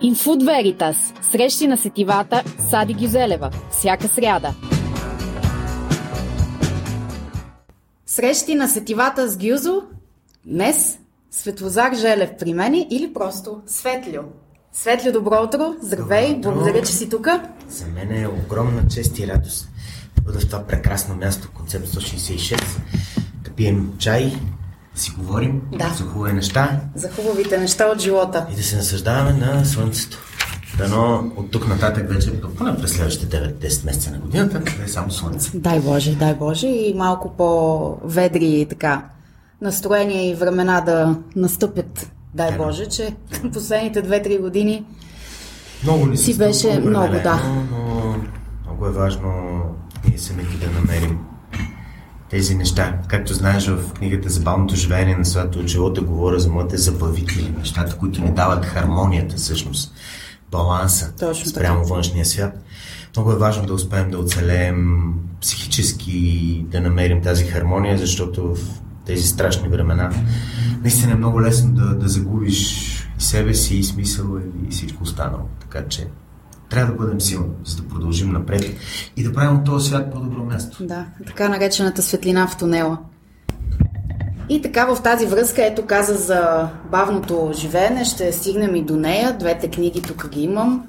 Инфуд Веритас. Срещи на сетивата Сади Гюзелева. Всяка сряда. Срещи на сетивата с Гюзо. Днес Светлозар Желев при мен или просто Светлю. Светлю, добро утро. Здравей, Добро благодаря, че си тук. За мен е огромна чест и радост да бъда в това прекрасно място, концепт 166, да пием чай, си говорим Да. за хубави неща За хубавите неща от живота. и да се насъждаваме на слънцето. Дано от тук нататък вече, поне през следващите 9-10 месеца на годината, да е само слънце. Дай Боже, дай Боже и малко по-ведри така настроения и времена да настъпят. Дай Ема. Боже, че последните 2-3 години Много се Си беше много, да. Но много е важно ние самите да намерим тези неща. Както знаеш в книгата за балното живеене на свято от живота говоря за моите забавители, нещата, които ни дават хармонията всъщност, баланса Точно спрямо външния свят. Много е важно да успеем да оцелеем психически, да намерим тази хармония, защото в тези страшни времена наистина е много лесно да, да загубиш и себе си, и смисъл, и всичко останало. Така че трябва да бъдем силни, за да продължим напред и да правим от този свят по-добро място. Да, така наречената светлина в тунела. И така в тази връзка, ето каза за бавното живеене, ще стигнем и до нея. Двете книги тук ги имам.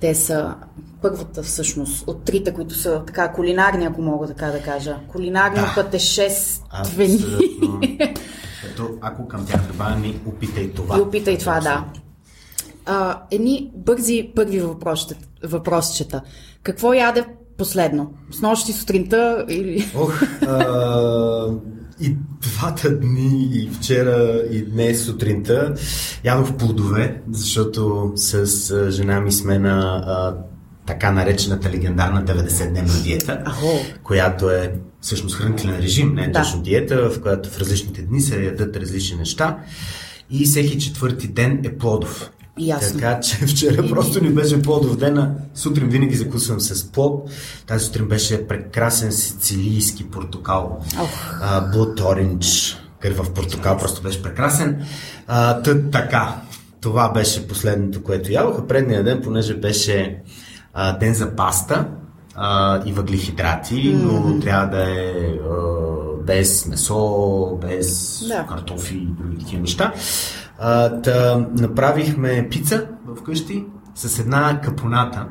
Те са първата всъщност от трите, които са така кулинарни, ако мога така да кажа. Кулинарно Да. пътешествени. Абсолютно. Като ако към тях добавим, опитай това. И опитай това, да. А, едни бързи първи въпросчета. въпросчета. Какво яде последно? С нощи сутринта или... Ох, а, и двата дни, и вчера, и днес сутринта ядох плодове, защото с жена ми сме на а, така наречената легендарна 90-дневна диета, Ахо. която е всъщност хранителен режим, не е Да. точно диета, в която в различните дни се ядат различни неща и всеки четвърти ден е плодов. Ясно. Така че вчера просто ни беше плодов ден. Сутрин винаги закусвам с плод. Тази сутрин беше прекрасен сицилийски портокал. А, Blood Orange. Кървав портокал просто беше прекрасен. А, тът така. Това беше последното, което ядох. А предния ден, понеже беше а, ден за паста а, и въглехидрати, но трябва да е а, без месо, без Да. картофи и други такива неща. А, та, направихме пица вкъщи с една капоната.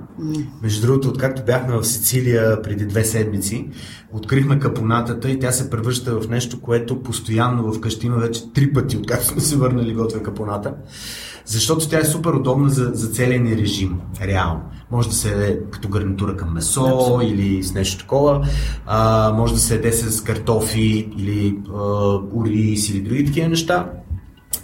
Между другото, откакто бяхме в Сицилия преди две седмици, открихме капонатата и тя се превръща в нещо, което постоянно вкъщи има вече три пъти, откакто сме се върнали готвя капоната. Защото тя е супер удобна за, за целия ни режим, реално. Може да се яде като гарнитура към месо Абсолютно. или с нещо такова. А, може да се яде с картофи или а, ориз или други такива неща.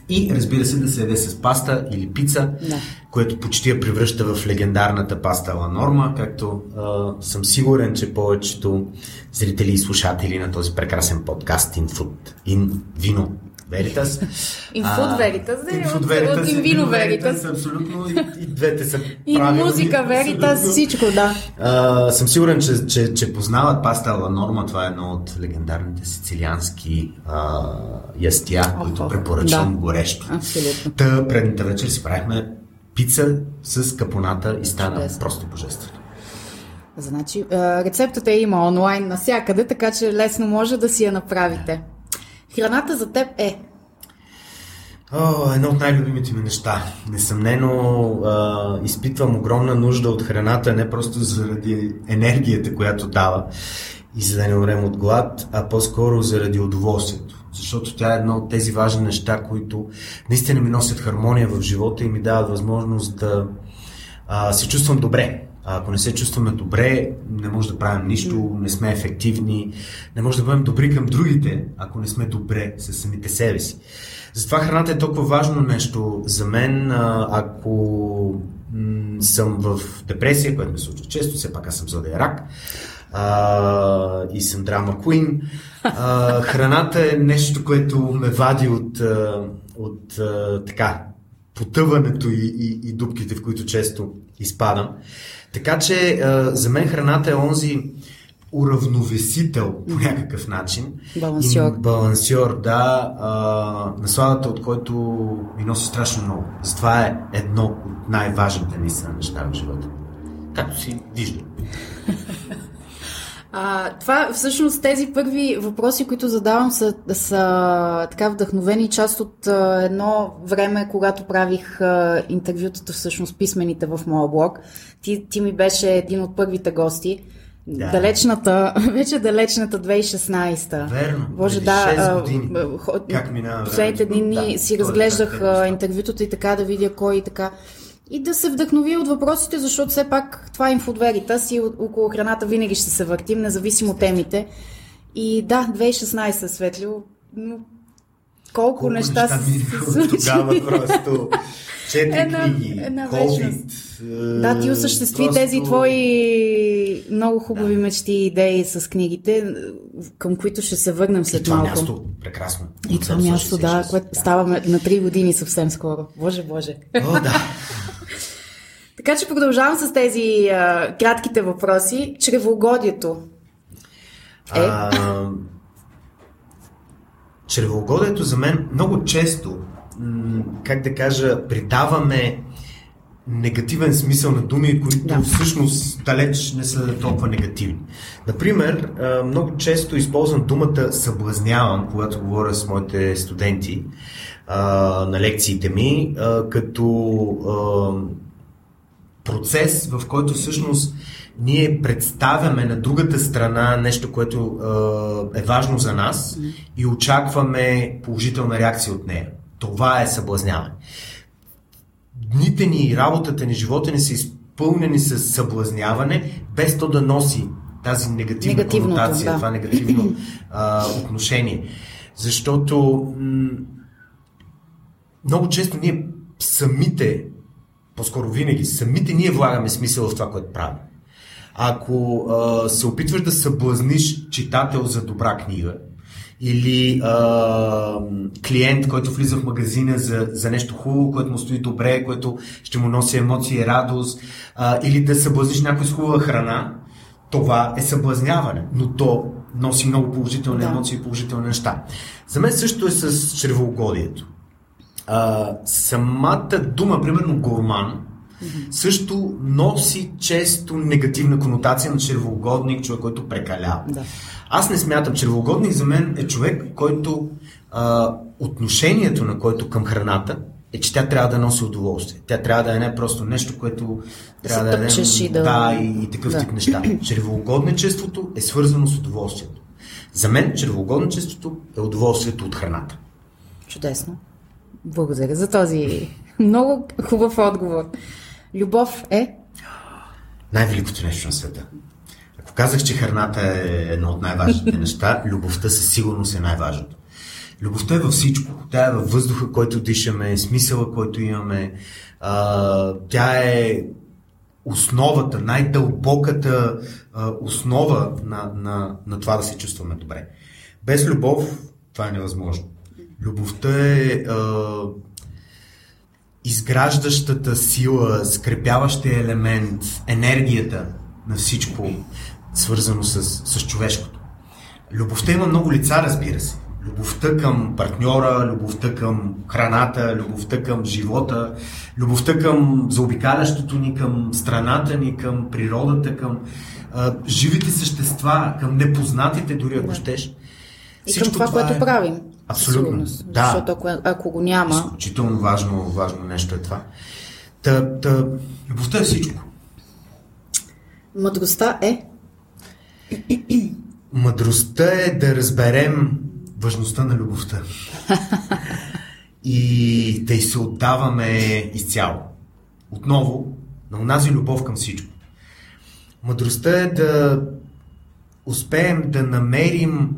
И разбира се да се яде с паста или пица, Да. което почти я превръща в легендарната паста Ла Норма, както а, съм сигурен, че повечето зрители и слушатели на този прекрасен подкаст InFood, In Vino Veritas. In а, Food Veritas, да, от- Veritas, от In In Vino Vino Veritas. Абсолютно, и, и двете са И правилни. музика, Абсолютно. всичко, да. А, съм сигурен, че, че, че познават паста Ла Норма. Това е едно от легендарните сицилиански а, ястия, които ох, препоръчвам да. горещо. Абсолютно. Та предната вечер си правихме пица с капоната и стана Чудесно. просто божествено. Значи, рецептата я има онлайн навсякъде, така че лесно може да си я направите. Храната за теб е. О, едно от най-любимите ми неща. Несъмнено а, изпитвам огромна нужда от храната, не просто заради енергията, която дава и за да не умрем от глад, а по-скоро заради удоволствието. Защото тя е едно от тези важни неща, които наистина ми носят хармония в живота и ми дават възможност да а, се чувствам добре. Ако не се чувстваме добре, не може да правим нищо, не сме ефективни, не може да бъдем добри към другите, ако не сме добре с самите себе си. Затова храната е толкова важно нещо за мен. Ако съм в депресия, което ми се случва често, все пак аз съм зодия рак а, и съм драма куин, а, храната е нещо, което ме вади от, от така, потъването и, и, и дупките, в които често изпадам. Така че за мен храната е онзи уравновесител по някакъв начин. Балансьор. И, балансьор, да. А, насладата, от който ми носи страшно много. Затова е едно от най-важните наистина неща в живота. Както си виждам. А, това всъщност тези първи въпроси, които задавам, са, са така вдъхновени част от а, едно време, когато правих а, интервютата, всъщност писмените в моя блог. Ти, ти ми беше един от първите гости. Да. Далечната, вече далечната 2016. Верно. Боже, да. 6 години. А, как минава? Последните дни да, си разглеждах а, интервютата и така да видя кой и така и да се вдъхнови от въпросите, защото все пак това е инфодверита си около храната винаги ще се въртим, независимо темите. И да, 2016 Светлио, но колко, колко неща, неща се случи. Тогава просто четири една, книги, една COVID. Да, ти осъществи просто... тези твои много хубави да. мечти и идеи с книгите, към които ще се върнем след и това малко. място, прекрасно. И това място, да, което да. ставаме на 3 години съвсем скоро. Боже, боже. О, да. Така че продължавам с тези а, кратките въпроси. Чревоугодието е... А, чревоугодието за мен много често, как да кажа, придаваме негативен смисъл на думи, които да. всъщност далеч не са толкова негативни. Например, много често използвам думата съблазнявам, когато говоря с моите студенти на лекциите ми, като процес, в който всъщност ние представяме на другата страна нещо, което е, е важно за нас и очакваме положителна реакция от нея. Това е съблазняване. Дните ни, работата ни, живота ни са изпълнени с съблазняване, без то да носи тази негативна конотация, да. това негативно а, отношение. Защото м- много често ние самите по-скоро винаги, самите ние влагаме смисъл в това, което правим. Ако а, се опитваш да съблазниш читател за добра книга, или а, клиент, който влиза в магазина за, за нещо хубаво, което му стои добре, което ще му носи емоции и радост, а, или да съблазниш някой с хубава храна, това е съблазняване, но то носи много положителни да. емоции и положителни неща. За мен също е с чревоугодието. А, самата дума, примерно гурман, mm-hmm. също носи често негативна конотация на червоугодник, човек, който прекалява. Да. Аз не смятам, червоугодник за мен е човек, който а, отношението на който към храната е, че тя трябва да носи удоволствие. Тя трябва да е не просто нещо, което трябва да, да е и да... да и, и такъв да. тип неща. Червоугодничеството е свързано с удоволствието. За мен червоугодничеството е удоволствието от храната. Чудесно. Благодаря за този много хубав отговор. Любов е? Най-великото нещо на света. Ако казах, че храната е едно от най-важните неща, любовта със сигурност е най-важното. Любовта е във всичко. Тя е във въздуха, който дишаме, смисъла, който имаме. А, тя е основата, най-дълбоката а, основа на, на, на това да се чувстваме добре. Без любов това е невъзможно. Любовта е а, изграждащата сила, скрепяващия елемент, енергията на всичко, свързано с, с човешкото. Любовта има много лица, разбира се. Любовта към партньора, любовта към храната, любовта към живота, любовта към заобикалящото ни, към страната ни, към природата, към а, живите същества, към непознатите, дори ако да. щеш. И към това, това което е... правим. Абсолютно. Сигурност, да. Защото ако, ако го няма. Изключително важно, важно нещо е това. Та, та, любовта е всичко. Мъдростта е. Мъдростта е да разберем важността на любовта. и да й се отдаваме изцяло. Отново, на онази любов към всичко. Мъдростта е да успеем да намерим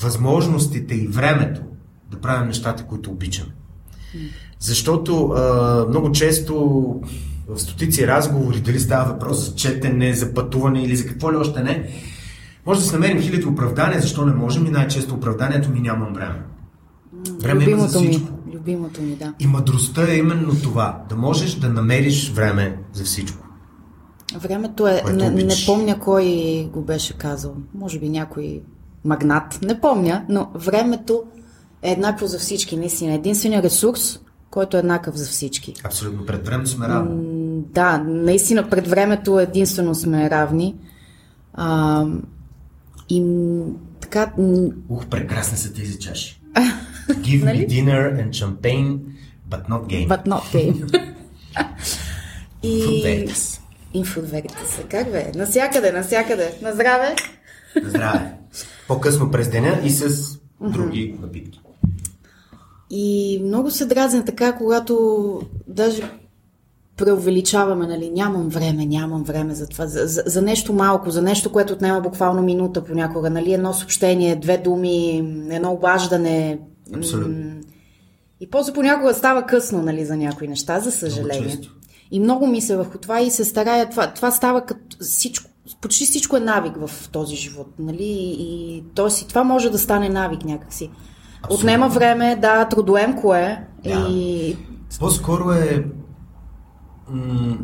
възможностите и времето да правим нещата, които обичаме. Защото а, много често в стотици разговори, дали става въпрос за четене, за пътуване или за какво ли още не, може да се намерим хиляди оправдания, защо не можем и най-често оправданието ми нямам време. Време любимото има за всичко. Ми, любимото ми, да. И мъдростта е именно това, да можеш да намериш време за всичко. Времето е... Не, не помня кой го беше казал. Може би някой магнат. Не помня, но времето е еднакво за всички. Наистина. Единственият ресурс, който е еднакъв за всички. Абсолютно. Пред времето сме равни. Да, наистина пред времето единствено сме равни. А, и така... Ух, прекрасни са тези чаши. Give me dinner and champagne, but not game. But not game. и... Food Veritas. И Food Veritas. Как бе? Насякъде, насякъде. На здраве! На здраве. По-късно през деня и с други напитки. И много се дразня така, когато даже преувеличаваме, нали, нямам време, нямам време за това, за, за, за нещо малко, за нещо, което отнема буквално минута понякога, нали, едно съобщение, две думи, едно обаждане. Абсолютно. И после понякога става късно, нали, за някои неща, за съжаление. Много и много мисля върху това и се старая, това, това става като всичко, почти всичко е навик в този живот, нали, и, т.е. и това може да стане навик някакси. Абсолютно. Отнема време, да, трудоемко е. Да. И... По-скоро е м-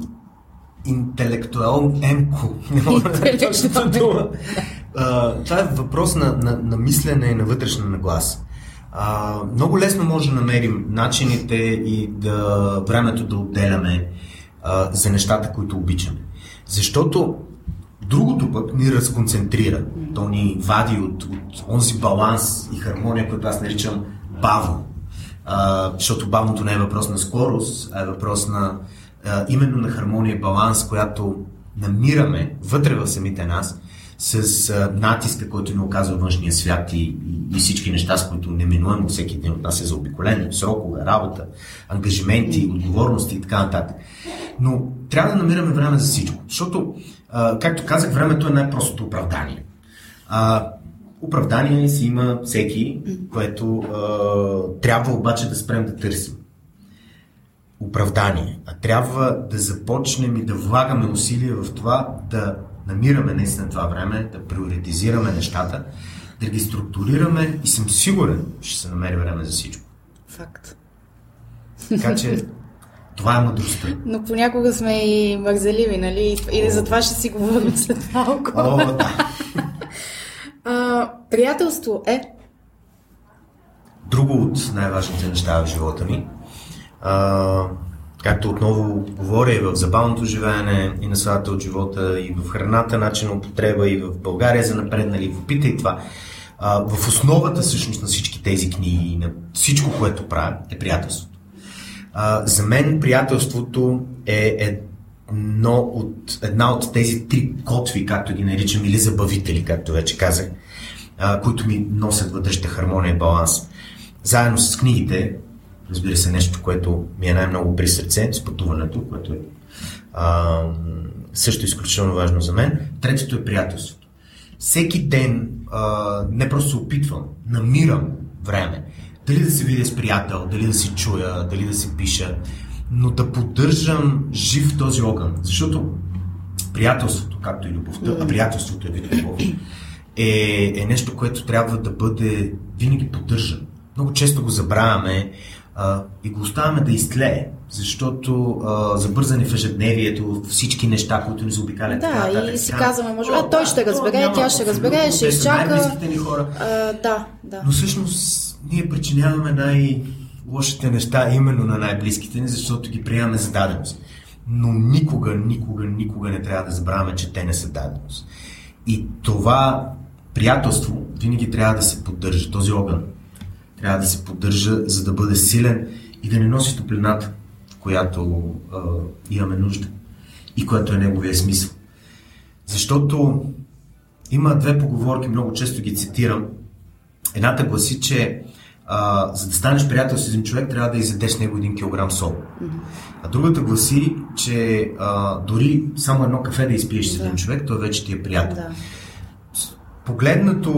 интелектуално емко. Това е въпрос на, на, на мислене и на вътрешна нагласа. А, много лесно може да намерим начините и да времето да отделяме а, за нещата, които обичаме. Защото другото пък ни разконцентрира. То ни вади от, от онзи баланс и хармония, който аз наричам бавно. А, защото бавното не е въпрос на скорост, а е въпрос на а, именно на хармония и баланс, която намираме вътре в самите нас, с а, натиска, който ни оказва външния свят и, и, и всички неща, с които неминуемо всеки един от нас е заобиколен, срокове, работа, ангажименти, отговорности и така нататък. Но трябва да намираме време за всичко, защото, а, както казах, времето е най-простото оправдание. А, оправдание си има всеки, което а, трябва обаче да спрем да търсим оправдание, а трябва да започнем и да влагаме усилия в това да намираме наистина това време, да приоритизираме нещата, да ги структурираме и съм сигурен, ще се намери време за всичко. Факт. Така че това е мъдростта. Но понякога сме и мързеливи, нали? И за това ще си говорим след малко. О, да. а, приятелство е. Друго от най-важните неща в живота ми. А, както отново говоря и в забавното живеене, и на свата от живота, и в храната, начин на употреба, и в България за напреднали, в опита и това. А, в основата всъщност на всички тези книги и на всичко, което правя, е приятелството. А, за мен приятелството е едно от, една от тези три котви, както ги наричам, или забавители, както вече казах, а, които ми носят вътрешната хармония и баланс. Заедно с книгите, разбира се, нещо, което ми е най-много при сърце, с пътуването, което е а, също изключително важно за мен. Третото е приятелството. Всеки ден а, не просто опитвам, намирам време. Дали да се видя с приятел, дали да се чуя, дали да се пиша, но да поддържам жив този огън. Защото приятелството, както и любовта, а приятелството е вид любов, е, е нещо, което трябва да бъде винаги поддържано. Много често го забравяме а, и го оставяме да изтлее, защото а, забързани в ежедневието, всички неща, които ни заобикалят. Да, така, и си казваме, може би, той ще разбере, тя ще разбере, ще изчака. ни хора. А, да, да. Но всъщност ние причиняваме най- лошите неща именно на най-близките ни, защото ги приемаме за даденост. Но никога, никога, никога не трябва да забравяме, че те не са даденост. И това приятелство винаги трябва да се поддържа, този огън трябва да се поддържа, за да бъде силен и да не носи топлината, която а, имаме нужда и което е неговия смисъл. Защото има две поговорки, много често ги цитирам. Едната гласи, че а, за да станеш приятел с един човек, трябва да изядеш него един килограм сол. Mm-hmm. А другата гласи, че а, дори само едно кафе да изпиеш с един човек, той вече ти е приятел. Да. Погледнато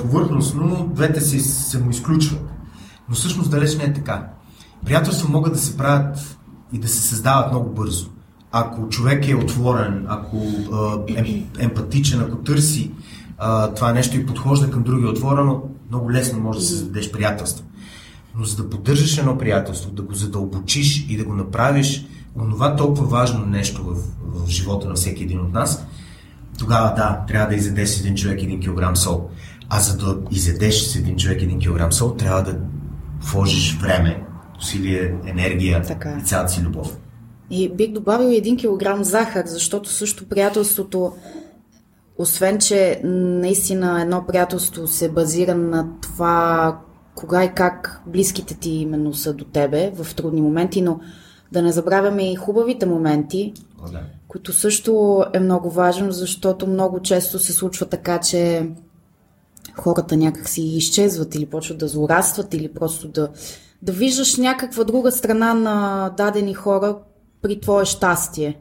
повърхностно, двете си се му изключват. Но всъщност далеч не е така. Приятелства могат да се правят и да се създават много бързо. Ако човек е отворен, ако е емпатичен, ако търси това нещо и подхожда към други отворено, много лесно може да се приятелство. Но за да поддържаш едно приятелство, да го задълбочиш и да го направиш онова толкова важно нещо в, в живота на всеки един от нас, тогава да, трябва да изядеш с един човек 1 кг сол. А за да изядеш с един човек 1 кг сол, трябва да вложиш време, усилие, енергия така. и цялата си любов. И бих добавил един килограм захар, защото също приятелството, освен че наистина едно приятелство се базира на това кога и как близките ти именно са до тебе в трудни моменти, но да не забравяме и хубавите моменти, О, да. Които също е много важно, защото много често се случва така, че хората някак си изчезват или почват да злорадстват или просто да, да виждаш някаква друга страна на дадени хора при твое щастие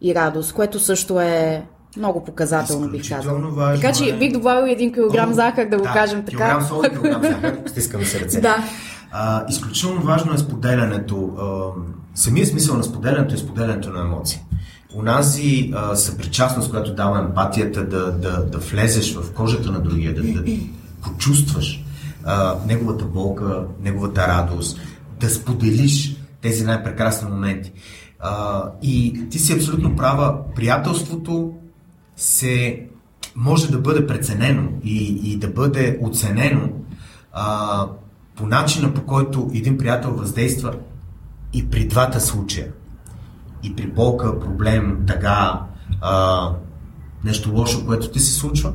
и радост, което също е много показателно, бих казал. Важно така че е... бих добавил един килограм О, захар, да го да, кажем така. Килограм сол килограм захар, стискаме се ръце. Да. А, изключително важно е споделянето. А, самия смисъл на споделянето е споделянето на емоции. Унази а, съпричастност, която дава емпатията да, да, да влезеш в кожата на другия, да, да почувстваш а, неговата болка, неговата радост, да споделиш тези най-прекрасни моменти. А, и ти си абсолютно права. Приятелството се може да бъде преценено и, и да бъде оценено а, по начина по който един приятел въздейства и при двата случая. И при болка, проблем, тъга, а, нещо лошо, което ти се случва,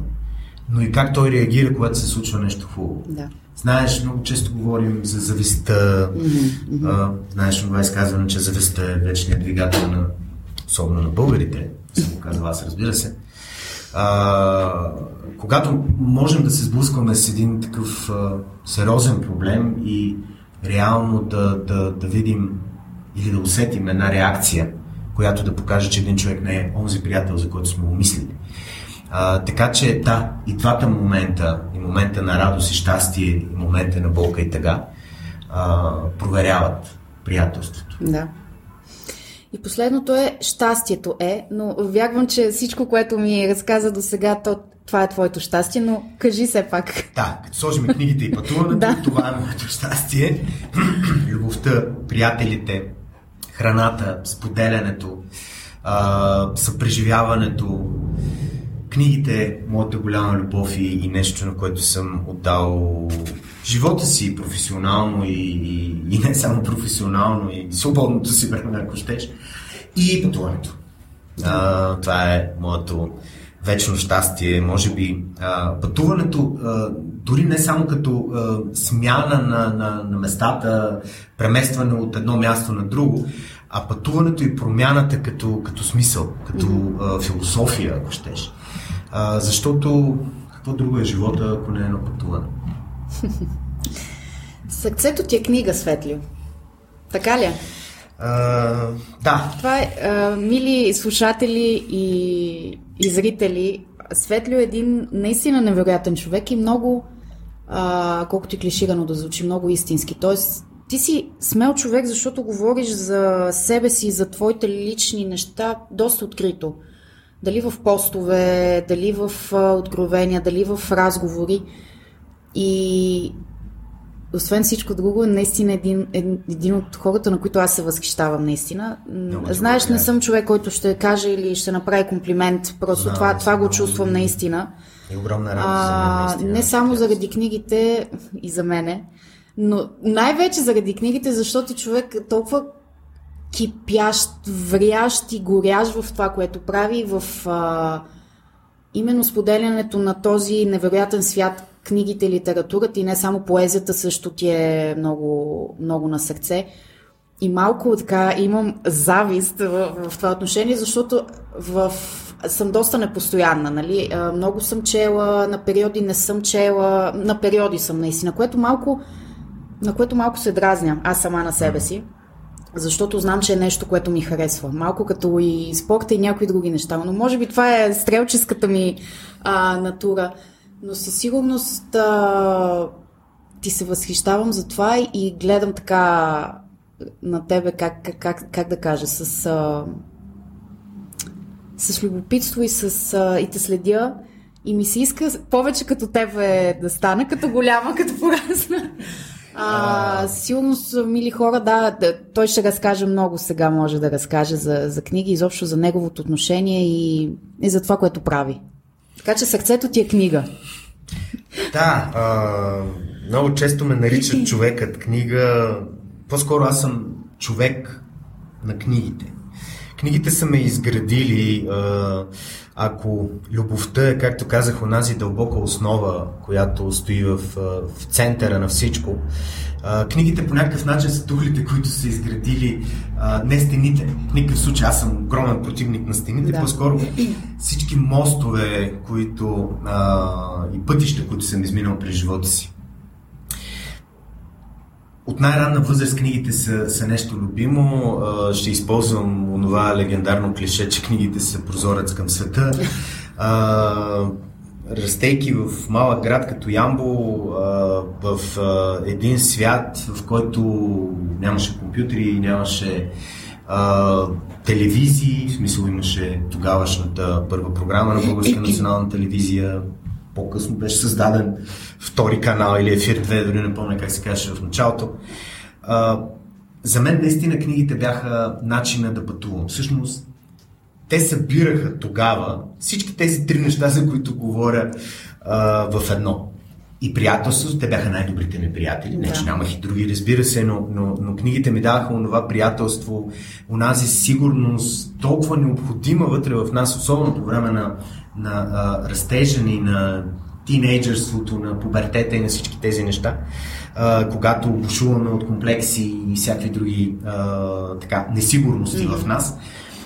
но и как той реагира, когато се случва нещо хубаво. Да. Знаеш, много често говорим за завистта. Mm-hmm. А, знаеш, това изказване, че завистта е вечният двигател на, особено на българите, съм го казал аз, разбира се. А, когато можем да се сблъскваме с един такъв а, сериозен проблем и реално да, да, да видим или да усетим една реакция, която да покаже, че един човек не е онзи приятел, за който сме умислили. А, така че да, и двата момента, и момента на радост и щастие, и момента на болка и тъга, а, проверяват приятелството. Да. И последното е щастието е, но вярвам, че всичко, което ми разказа до сега, то, това е твоето щастие, но кажи се пак. Да, като сложим книгите и пътуването, да. това е моето щастие. Любовта, приятелите, храната, споделянето, съпреживяването, книгите, моята голяма любов и, и нещо, на което съм отдал живота си професионално и, и, и не само професионално, и свободното си време, ако щеш, и пътуването. Това е моето вечно щастие. Може би а, пътуването, а, дори не само като а, смяна на, на, на местата, преместване от едно място на друго, а пътуването и промяната като, като смисъл, като а, философия, ако щеш. А, защото какво друго е живота, ако не е едно пътуване? Сърцето ти е книга, Светлио. Така ли? Е? А, да. Това е, а, мили слушатели и, и зрители, Светлио е един наистина невероятен човек и много, а, колкото и клиширано да звучи, много истински. Тоест, ти си смел човек, защото говориш за себе си, за твоите лични неща доста открито. Дали в постове, дали в откровения, дали в разговори. И освен всичко друго, е наистина един, един от хората, на които аз се възхищавам наистина. Много Знаеш, не съм човек, който ще каже или ще направи комплимент. Просто no, това, това го чувствам наистина. И огромна радост а, мен, Не само заради книгите и за мене, но най-вече заради книгите, защото човек толкова кипящ, врящ и горящ в това, което прави, в а, именно споделянето на този невероятен свят, книгите, литературата и не само поезията също ти е много, много на сърце. И малко така имам завист в, в това отношение, защото в, съм доста непостоянна. Нали? Много съм чела, на периоди не съм чела, на периоди съм наистина, което малко, на което малко се дразня аз сама на себе си защото знам, че е нещо, което ми харесва. Малко като и спорта и някои други неща. Но може би това е стрелческата ми а, натура. Но със сигурност а, ти се възхищавам за това и гледам така на тебе, как, как, как, как да кажа, с, а, с любопитство и, с, а, и те следя. И ми се иска повече като тебе да стана, като голяма, като порасна. А, сигурно са мили хора, да, да, той ще разкаже много сега, може да разкаже за, за книги, изобщо за неговото отношение и, и за това, което прави. Така че сърцето ти е книга. Да, а, много често ме наричат човекът книга. По-скоро аз съм човек на книгите. Книгите са ме изградили. Ако любовта е, както казах, онази дълбока основа, която стои в, в центъра на всичко, книгите по някакъв начин са тухлите, които са изградили не стените. В никакъв случай аз съм огромен противник на стените, да. по-скоро всички мостове, които и пътища, които съм изминал през живота си. От най-ранна възраст книгите са, са нещо любимо. Ще използвам онова легендарно клише, че книгите са прозорец към света. А, растейки в малък град като Ямбо, в един свят, в който нямаше компютри, нямаше телевизии, в смисъл имаше тогавашната първа програма на Българска национална телевизия, по-късно беше създаден втори канал или Ефир 2, дори не помня как се казваше в началото. за мен наистина книгите бяха начина да пътувам. Всъщност, те събираха тогава всички тези три неща, за които говоря а, в едно. И приятелството, те бяха най-добрите ми приятели. Не, че нямах и други, разбира се, но, но, но книгите ми даваха онова приятелство, онази сигурност, толкова необходима вътре в нас, особено по време на, на а, растежа ни, на тинейджърството, на пубертета и на всички тези неща, а, когато бушуваме от комплекси и всякакви други а, така, несигурности mm-hmm. в нас.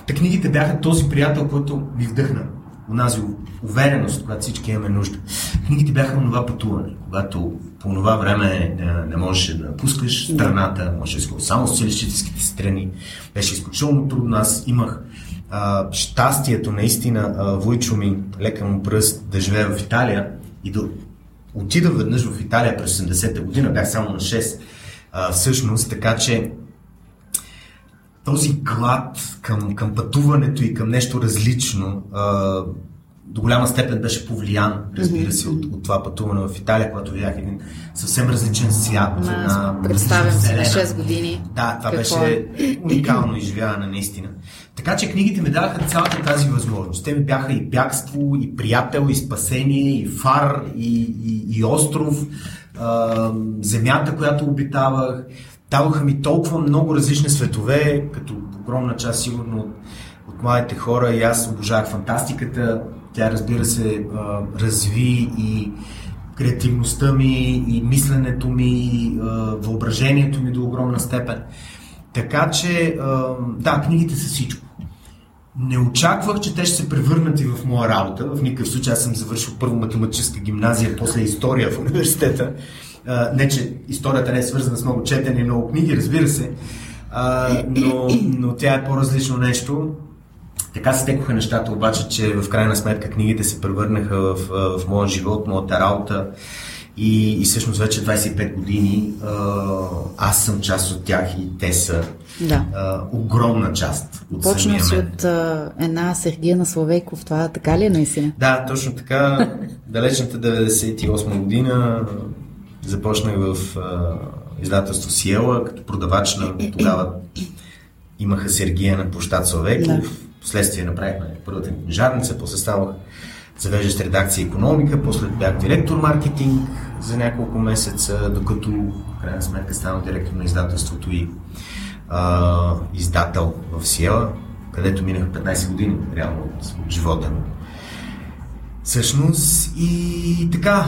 Та книгите бяха този приятел, който ми вдъхна онази увереност, когато всички имаме нужда. Книгите бяха онова пътуване, когато по това време не, не можеше да напускаш страната, можеше да само социалистическите страни. Беше изключително трудно. Аз имах а, щастието наистина а, Войчо ми, лека му пръст, да живея в Италия и да отида веднъж в Италия през 80-та година, бях само на 6 а, всъщност, така че този глад към, към пътуването и към нещо различно а, до голяма степен беше повлиян, разбира се, от, от това пътуване в Италия, когато видях един съвсем различен свят. Да, на представям си на 6 години. Да, това Какво? беше уникално изживяване, наистина. Така че книгите ми даваха цялата тази възможност. Те ми бяха и бягство, и приятел, и спасение, и фар, и, и, и остров, а, земята, която обитавах. Даваха ми толкова много различни светове, като огромна част сигурно от, от младите хора и аз обожавах фантастиката. Тя разбира се разви и креативността ми, и мисленето ми, въображението ми до огромна степен. Така че, да, книгите са всичко. Не очаквах, че те ще се превърнат и в моя работа. В никакъв случай аз съм завършил първо математическа гимназия, после история в университета. А, не, че историята не е свързана с много четене и много книги, разбира се, а, но, но тя е по-различно нещо. Така се текоха нещата, обаче, че в крайна сметка книгите се превърнаха в, в, моя живот, моята работа. И, и всъщност вече 25 години а, аз съм част от тях и те са да. а, огромна част от Почна си от а, една Сергия Славейков, това така ли е наистина? Да, точно така. Далечната 98 година Започнах в а, издателство Сиела, като продавач на тогава имаха Сергия на площад Славеков. Да. Вследствие направихме първата книжарница, после ставах завеждащ редакция економика, после бях директор маркетинг за няколко месеца, докато в крайна сметка станах директор на издателството и а, издател в Сиела, където минах 15 години реално от, от живота ми. Всъщност и така,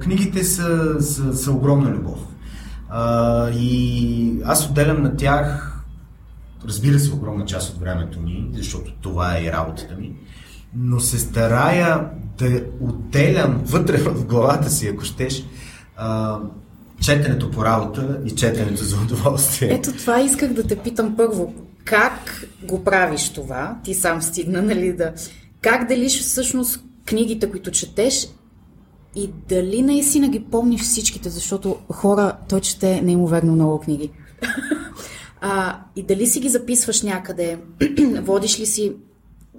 книгите са, са, са огромна любов. А, и аз отделям на тях, разбира се, огромна част от времето ми, защото това е и работата ми, но се старая да отделям вътре в главата си, ако щеш, а, четенето по работа и четенето за удоволствие. Ето това исках да те питам първо. Как го правиш това? Ти сам стигна, нали, да... Как делиш всъщност книгите, които четеш и дали наистина ги помниш всичките, защото хора, той чете неимоверно много книги. а, и дали си ги записваш някъде, водиш ли си,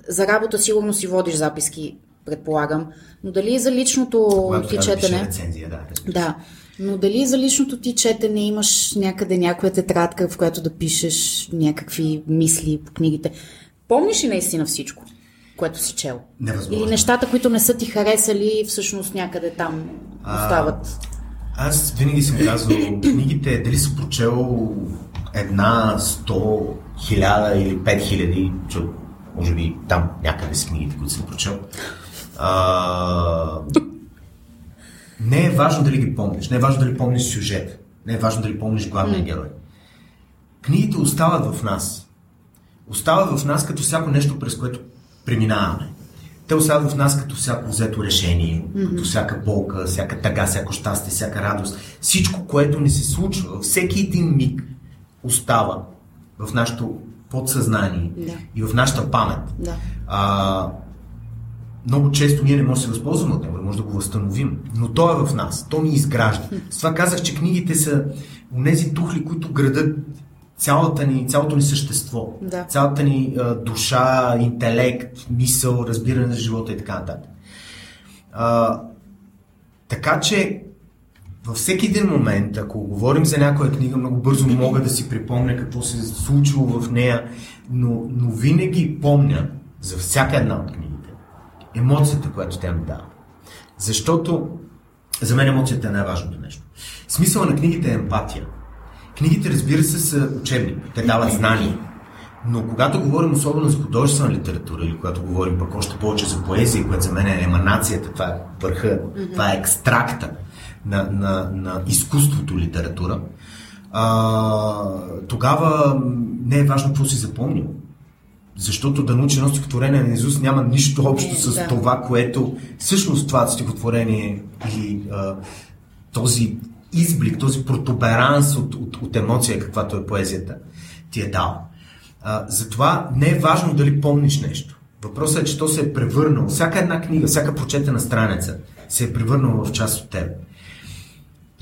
за работа сигурно си водиш записки, предполагам, но дали за личното ти четене... Рецензия, да, да. Но дали за личното ти четене имаш някъде някоя тетрадка, в която да пишеш някакви мисли по книгите? Помниш ли наистина всичко, което си чел? Невъзможно. Или нещата, които не са ти харесали, всъщност някъде там А, остават? Аз винаги съм казвал, книгите, дали съм прочел една, сто, хиляда или пет хиляди, че може би там някъде с книгите, които съм прочел. А, не е важно дали ги помниш, не е важно дали помниш сюжет, не е важно дали помниш главния герой. Книгите остават в нас. Остават в нас като всяко нещо, през което преминаваме. Те остават в нас като всяко взето решение, mm-hmm. като всяка болка, всяка тъга, всяко щастие, всяка радост. Всичко, което ни се случва, във всеки един миг остава в нашето подсъзнание Да. и в нашата памет. Да. А, много често ние не можем да се възползваме от него, не можем да го възстановим, но то е в нас, то ни изгражда. С това казах, че книгите са онези тухли, които градат цялата ни, цялото ни същество, Да. цялата ни а, душа, интелект, мисъл, разбиране за живота и така нататък. А, така че във всеки един момент, ако говорим за някоя книга, много бързо мога да си припомня какво се е случило в нея, но, но винаги помня за всяка една от книгите емоцията, която тя ми дава. Защото за мен емоцията е най-важното нещо. Смисъла на книгите е емпатия. Книгите, разбира се, са учебни. Те дават знания. Но когато говорим особено за художествена литература или когато говорим пък още повече за поезия, която за мен е еманацията, това е върха, mm-hmm. това е екстракта на, на, на изкуството литература, а, тогава не е важно какво си запомнил. Защото да научи едно стихотворение на Изус няма нищо общо Не, с да. това, което всъщност това стихотворение или а, този изблик, този протуберанс от, от, от емоция, каквато е поезията, ти е дал. А, затова не е важно дали помниш нещо. Въпросът е, че то се е превърнало. Всяка една книга, всяка прочетена страница се е превърнала в част от теб.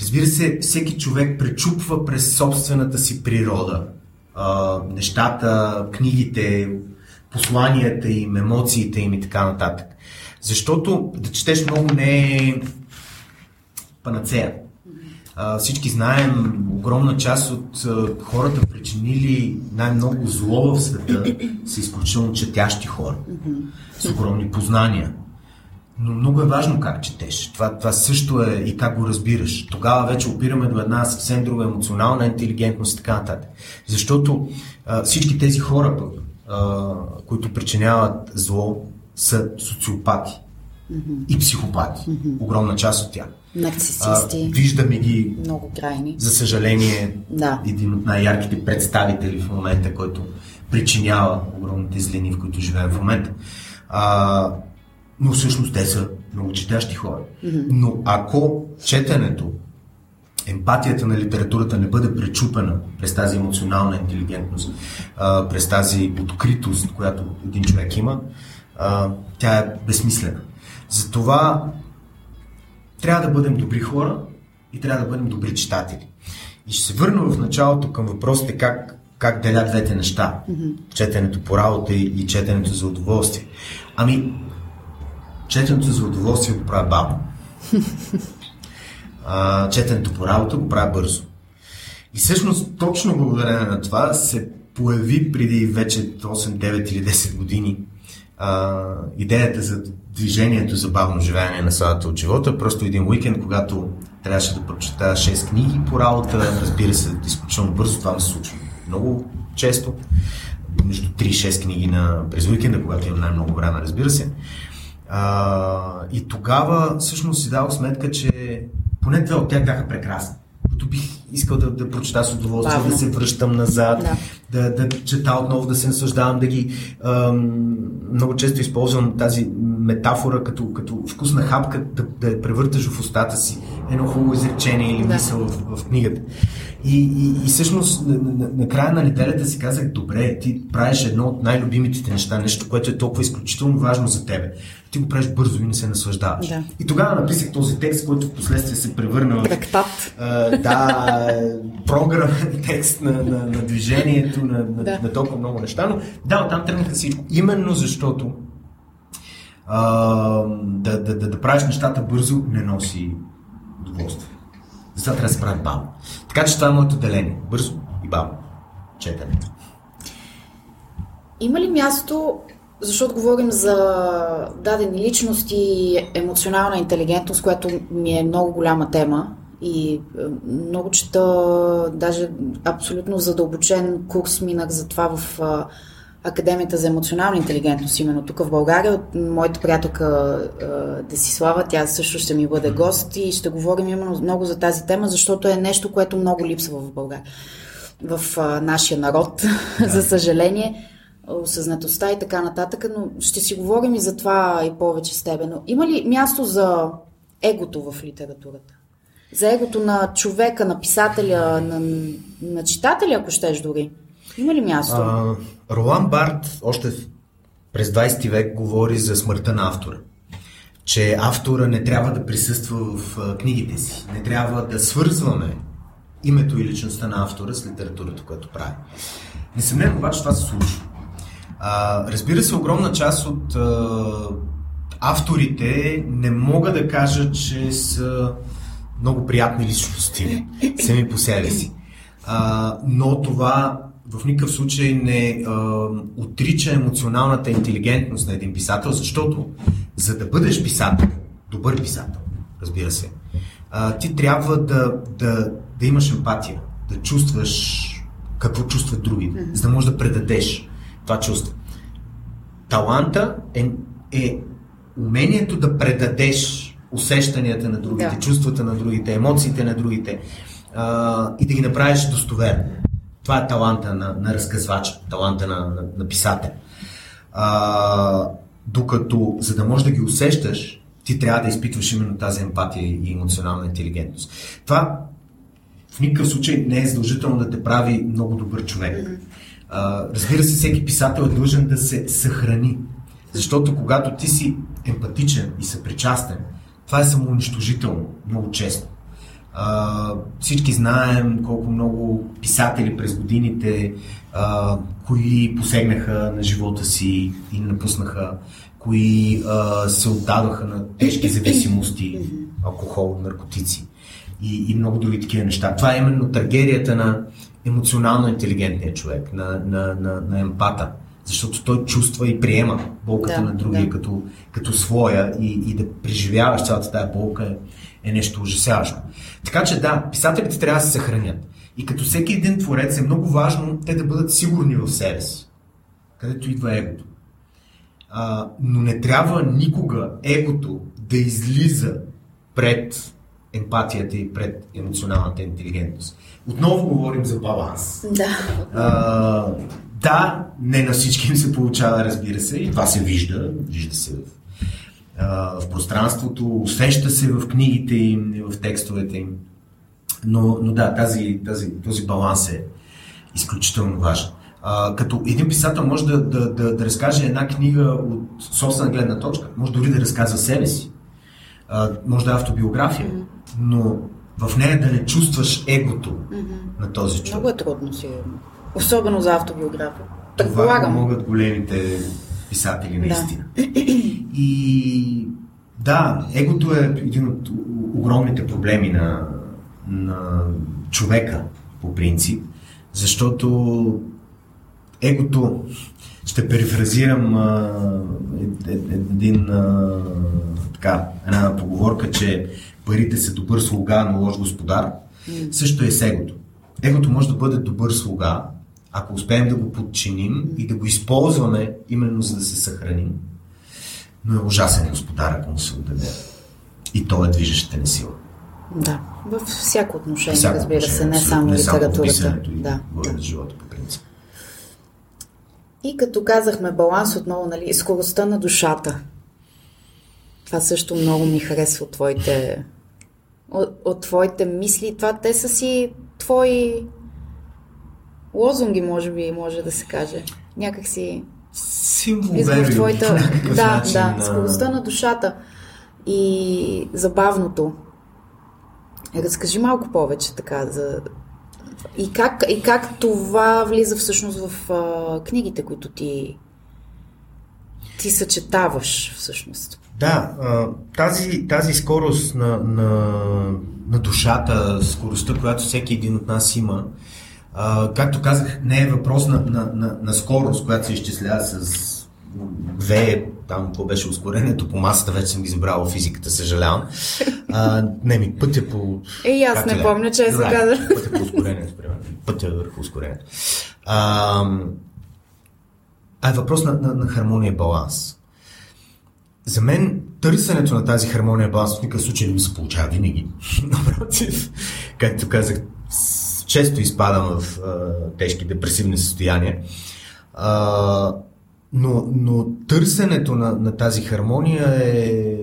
Разбира се, всеки човек пречупва през собствената си природа а, нещата, книгите, посланията им, емоциите им и така нататък. Защото да четеш много не е панацея. А, всички знаем, огромна част от а, хората, причинили най-много зло в света, са изключително четящи хора, с огромни познания. Но много е важно как четеш. Това, това също е и как го разбираш. Тогава вече опираме до една съвсем друга емоционална интелигентност и така нататък. Защото а, всички тези хора, а, които причиняват зло, са социопати и психопати. Огромна част от тях. А, Нарцисисти, виждаме ги, много крайни. за съжаление, Да. един от най-ярките представители в момента, който причинява огромните злини, в които живеем в момента. А, но всъщност те са много четящи хора. Но ако четенето, емпатията на литературата не бъде пречупена през тази емоционална интелигентност, а, през тази откритост, която един човек има, а, тя е безсмислена. Затова трябва да бъдем добри хора и трябва да бъдем добри читатели. И ще се върна в началото към въпросите как, как деля двете неща. Mm-hmm. Четенето по работа и, и четенето за удоволствие. Ами, четенето за удоволствие го правя бавно. а, четенето по работа го правя бързо. И всъщност точно благодарение на това се появи преди вече 8, 9 или 10 години а, идеята за движението за бавно живеене на сладата от живота. Просто един уикенд, когато трябваше да прочета 6 книги по работа, разбира се, изключително бързо това ми се случва много често. Между 3 и 6 книги на, през уикенда, когато имам най-много време, разбира се. А, и тогава всъщност си дал сметка, че поне две от тях бяха прекрасни. Които бих искал да, да прочета с удоволствие, Бавно. да се връщам назад, Да. да, да чета отново, да се наслаждавам, да ги... Ам, много често използвам тази метафора като, като вкусна хапка, да, да я превърташ в устата си. Едно хубаво изречение или Да. мисъл в, в книгата. И, и, и всъщност на, на, на края на неделята си казах, добре, ти правиш едно от най-любимите ти неща, нещо, което е толкова изключително важно за тебе. Ти го правиш бързо и не се наслаждаваш. Да. И тогава написах този текст, който в последствие се превърна в Трактат. да, програмен текст на, на, на движението, на, на, Да. на толкова много неща, но да, оттам тръгнаха всичко. Именно защото а, да, да, да, да правиш нещата бързо не носи удоволствие. Затова трябва да се прави бавно. Така че това е моето деление. Бързо и бавно. Четене. Има ли място, защото говорим за дадени личности и емоционална интелигентност, която ми е много голяма тема и е, много чета, даже абсолютно задълбочен курс минах за това в Академията за емоционална интелигентност, именно тук в България, от моята приятелка Десислава, тя също ще ми бъде гост и ще говорим именно много за тази тема, защото е нещо, което много липсва в България, в нашия народ, да. за съжаление, осъзнатостта и така нататък, но ще си говорим и за това и повече с тебе. Но има ли място за егото в литературата? За егото на човека, на писателя, на, на читателя, ако щеш дори? Има ли място? Ролан Барт още през 20 век говори за смъртта на автора. Че автора не трябва да присъства в книгите си. Не трябва да свързваме името и личността на автора с литературата, която прави. Несъмнено обаче това се случва. А, разбира се, огромна част от а, авторите не мога да кажа, че са много приятни личности сами по себе си. А, но това в никакъв случай не а, отрича емоционалната интелигентност на един писател, защото за да бъдеш писател, добър писател, разбира се, а, ти трябва да, да, да имаш емпатия, да чувстваш какво чувстват другите, mm-hmm. за да можеш да предадеш това чувство. Таланта е, е умението да предадеш усещанията на другите, да. чувствата на другите, емоциите на другите а, и да ги направиш достоверно. Това е таланта на, на разказвача, таланта на, на, на писател. А, докато, за да можеш да ги усещаш, ти трябва да изпитваш именно тази емпатия и емоционална интелигентност. Това в никакъв случай не е задължително да те прави много добър човек. А, разбира се, всеки писател е длъжен да се съхрани. Защото когато ти си емпатичен и съпричастен, това е самоунищожително много често. А, всички знаем колко много писатели през годините, а, кои посегнаха на живота си и напуснаха, кои а, се отдадоха на тежки зависимости, алкохол, наркотици и, и много други такива неща. Това е именно трагедията на емоционално интелигентния човек, на, на, на, на емпата защото той чувства и приема болката да, на другия да. като, като своя и, и да преживяваш цялата тази болка е, е нещо ужасяващо. Така че да, писателите трябва да се съхранят. И като всеки един творец е много важно те да бъдат сигурни в себе си, където идва егото. А, но не трябва никога егото да излиза пред емпатията и пред емоционалната интелигентност. Отново говорим за баланс. Да. А, да, не на всички им се получава, разбира се, и това се вижда, вижда се в, а, в пространството, усеща се в книгите им и в текстовете им. Но, но да, тази, тази, този баланс е изключително важен. А, като един писател може да, да, да, да разкаже една книга от собствена гледна точка, може дори да разказва себе си, а, може да е автобиография, но в нея да не чувстваш егото mm-hmm. на този човек. Много е трудно, сигурно. Особено за автобиография. Това могат големите писатели наистина. Да. И да, егото е един от огромните проблеми на, на човека по принцип, защото егото, ще перифразирам а, един, а, така, една поговорка, че парите са добър слуга, но лош господар. Също е с егото. Егото може да бъде добър слуга, ако успеем да го подчиним и да го използваме именно за да се съхраним, но е ужасен господар, ако му се отдаде. И то е движещата ни сила. Да, във всяко отношение, всяко разбира отношение, се, не само литературата. Да, да. живота по принцип. И като казахме баланс отново, нали, скоростта на душата. Това също много ми харесва от твоите, от, от твоите мисли. Това те са си твои лозунги, може би, може да се каже. Някак си... Символ в твоята... Да, начин, да, на... скоростта на душата и забавното. Разкажи малко повече така за... И как, и как това влиза всъщност в а, книгите, които ти ти съчетаваш всъщност. Да, тази, тази скорост на, на, на душата, скоростта, която всеки един от нас има, както казах, не е въпрос на, на, на, на скорост, която се изчислява с две, там какво беше ускорението по масата, вече съм ги забрал в физиката, съжалявам. А, не ми, пътя по... Е, аз не помня, че се каза. Пътя по ускорението, примерно. Пътя върху ускорението. А, а е въпрос на, на, на хармония и баланс. За мен търсенето на тази хармония и баланс в никакъв случай не ми се получава винаги. Напротив, както казах, често изпадам в а, тежки депресивни състояния. А, но, но търсенето на, на тази хармония е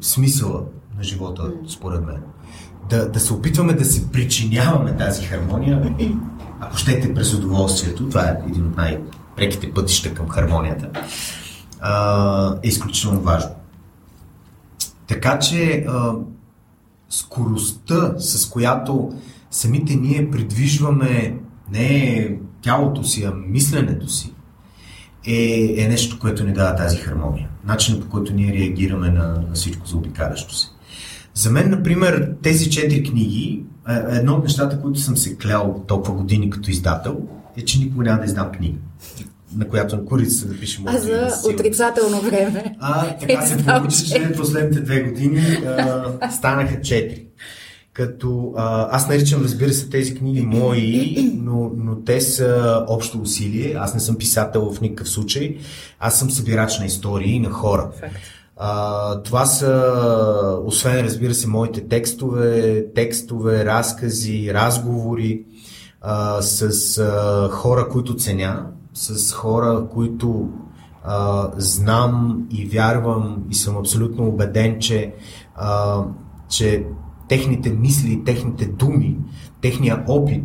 смисъла на живота, според мен. Да, да се опитваме да се причиняваме тази хармония, ако щете през удоволствието, това е един от най-преките пътища към хармонията, а, е изключително важно. Така че а, скоростта, с която самите ние придвижваме не тялото си, а мисленето си, е, е нещо, което ни дава тази хармония. Начинът по който ние реагираме на, на всичко заобикалящо се. За мен, например, тези четири книги, е, едно от нещата, които съм се клял толкова години като издател, е, че никога няма да издам книга на която на курица се напише А за отрицателно време. А, така се получи, че последните две години а, станаха четири. Като а, аз наричам, разбира се, тези книги мои, но, но те са общо усилие. Аз не съм писател в никакъв случай. Аз съм събирач на истории и на хора. А, това са, освен, разбира се, моите текстове, текстове, разкази, разговори а, с а, хора, които ценя, с хора, които а, знам и вярвам и съм абсолютно убеден, че, а, че техните мисли, техните думи, техния опит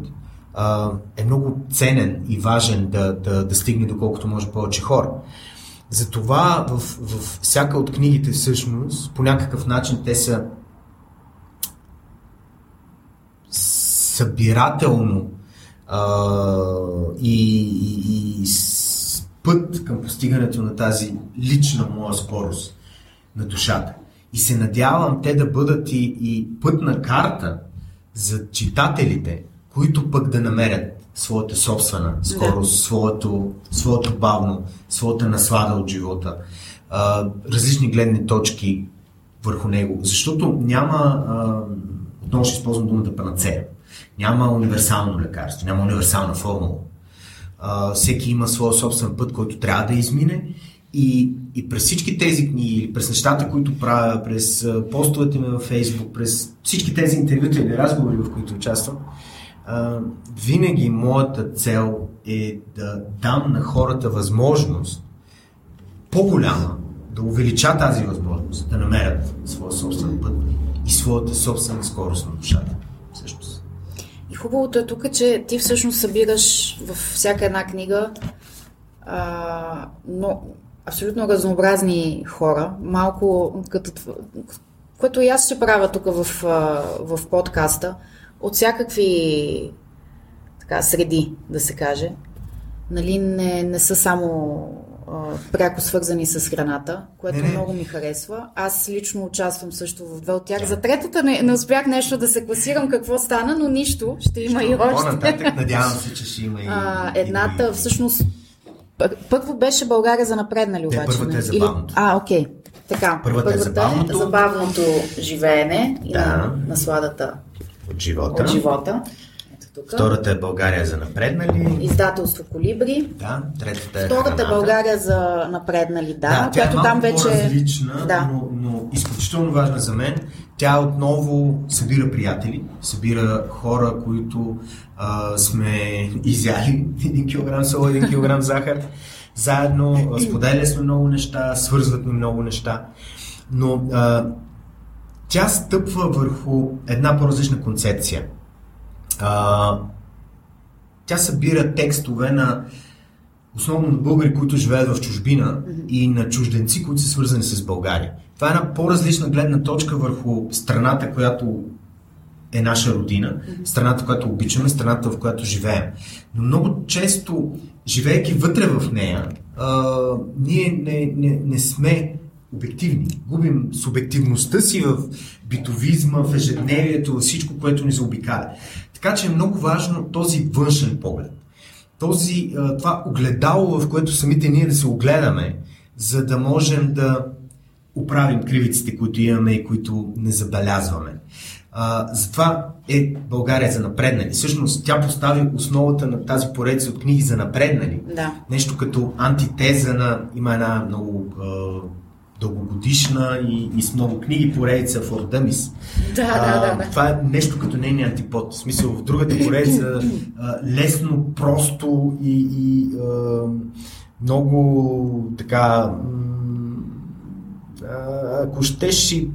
а, е много ценен и важен да, да, да стигне до колкото може повече хора. Затова в, в всяка от книгите всъщност по някакъв начин те са събирателно а, и, и, и път към постигането на тази лична моя скорост на душата. И се надявам те да бъдат и, и пътна карта за читателите, които пък да намерят своята собствена скорост, да. своето, своето бавно, своята наслада от живота, а, различни гледни точки върху него. Защото няма, а, отново ще използвам думата панацея, няма универсално лекарство, няма универсална формула. А, всеки има своя собствен път, който трябва да измине и, и през всички тези книги, през нещата, които правя, през постовете ми във Фейсбук, през всички тези интервюта или разговори, в които участвам, а, винаги моята цел е да дам на хората възможност по-голяма, да увелича тази възможност, да намерят своя собствен път и своята собствена скорост на душата. Всъщност. И хубавото е тук, че ти всъщност събираш във всяка една книга а, но абсолютно разнообразни хора, малко като което и аз ще правя тук в, в подкаста, от всякакви така, среди, да се каже. Нали, не, не са само а, пряко свързани с храната, което не, не. много ми харесва. Аз лично участвам също в две от тях. За третата не, не успях нещо да се класирам какво стана, но нищо. Ще има Що, и още. По-нататък надявам се, че ще има и... А, едната, и... всъщност, Първо беше България за напреднали обаче. Не, първата е забавното. Или... А, окей. Така, първата, първата е забавното. Е забавното живеене да. и на насладата от живота. От живота. тук. Втората е България за напреднали. Издателство Колибри. Да, третата е Втората е България за напреднали, да. да тя е там вече различна, да. но, но изключително важна за мен. Тя отново събира приятели, събира хора, които а, сме изяли 1 кг соло, 1 кг захар. Заедно споделя сме много неща, свързват ни много неща. Но а, тя стъпва върху една по-различна концепция. А, тя събира текстове на основно на българи, които живеят в чужбина mm-hmm. и на чужденци, които са свързани с България. Това е една по-различна гледна точка върху страната, която е наша родина, страната, която обичаме, страната, в която живеем. Но много често, живеейки вътре в нея, а, ние не, не, не сме обективни. Губим субективността си в битовизма, в ежедневието, във всичко, което ни заобикаля. Така че е много важно този външен поглед. Този, това огледало, в което самите ние да се огледаме, за да можем да оправим кривиците, които имаме и които не забелязваме. А, затова е България за напреднали. Всъщност тя постави основата на тази поредица от книги за напреднали. Да. Нещо като антитеза на... Има една много дългогодишна и, и с много книги поредица For Dummies. Да, а, да, да, да. Това е нещо като нейния антипод. В смисъл, в другата поредица а, лесно, просто и, и а, много така ако щеш и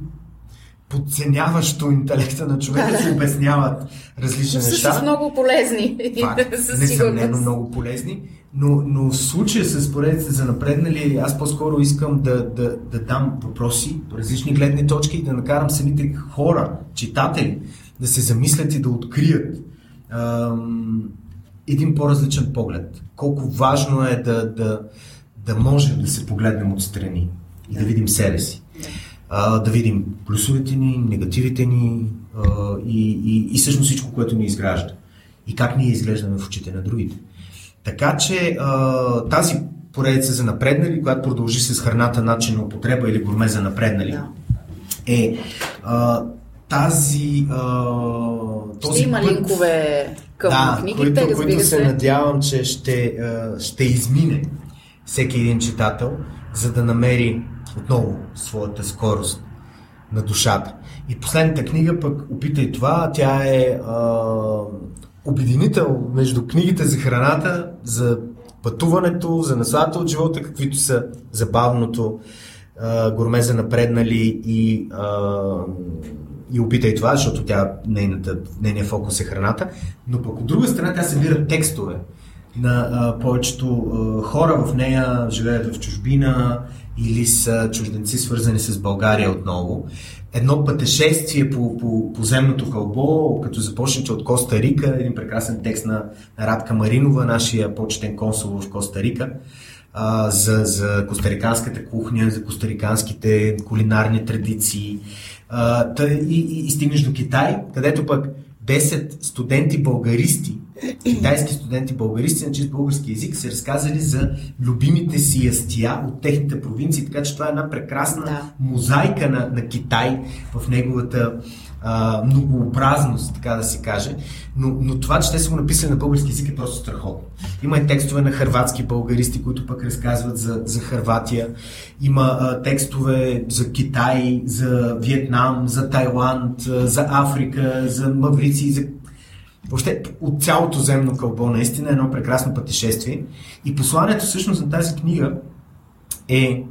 подценяващо интелекта на човека, се обясняват различни неща. Са много полезни. Факт, несъмнено много полезни. Но, но в случая с поредица за напреднали, аз по-скоро искам да, да, да дам въпроси, различни гледни точки и да накарам самите хора, читатели, да се замислят и да открият ам, един по-различен поглед. Колко важно е да, да, да можем да се погледнем отстрани и да видим себе си. А, да видим плюсовете ни, негативите ни а, и, и, и всъщност всичко, което ни изгражда. И как ние изглеждаме в очите на другите. Така че а, тази поредица за напреднали, която продължи с храната начин на употреба или гурме за напреднали, да. е а, тази. А, този ще има път, линкове към да, книгите, които, които се надявам, че ще, ще измине всеки един читател, за да намери отново своята скорост на душата. И последната книга пък опитай това, тя е а, обединител между книгите за храната, за пътуването, за насладата от живота, каквито са забавното, а, гурме за напреднали и, а, и опитай това, защото тя, нейната, нейният фокус е храната, но пък от друга страна тя събира текстове на а, повечето а, хора в нея, живеят в чужбина или са чужденци свързани с България отново. Едно пътешествие по, по, по земното кълбо, като започнете от Коста Рика, един прекрасен текст на, Радка Маринова, нашия почетен консул в Коста Рика, за, за костариканската кухня, за костариканските кулинарни традиции. А, и, и, и стигнеш до Китай, където пък 10 студенти българисти китайски студенти българисти на чист български язик са разказали за любимите си ястия от техните провинции, така че това е една прекрасна да. мозайка на, на Китай в неговата а, многообразност, така да се каже. Но, но това, че те са го написали на български язик е просто страхотно. Има и текстове на хърватски българисти, които пък разказват за, за Хърватия. Има а, текстове за Китай, за Виетнам, за Тайланд, за Африка, за Маврици, за въобще от цялото земно кълбо, наистина е едно прекрасно пътешествие. И посланието всъщност на тази книга е,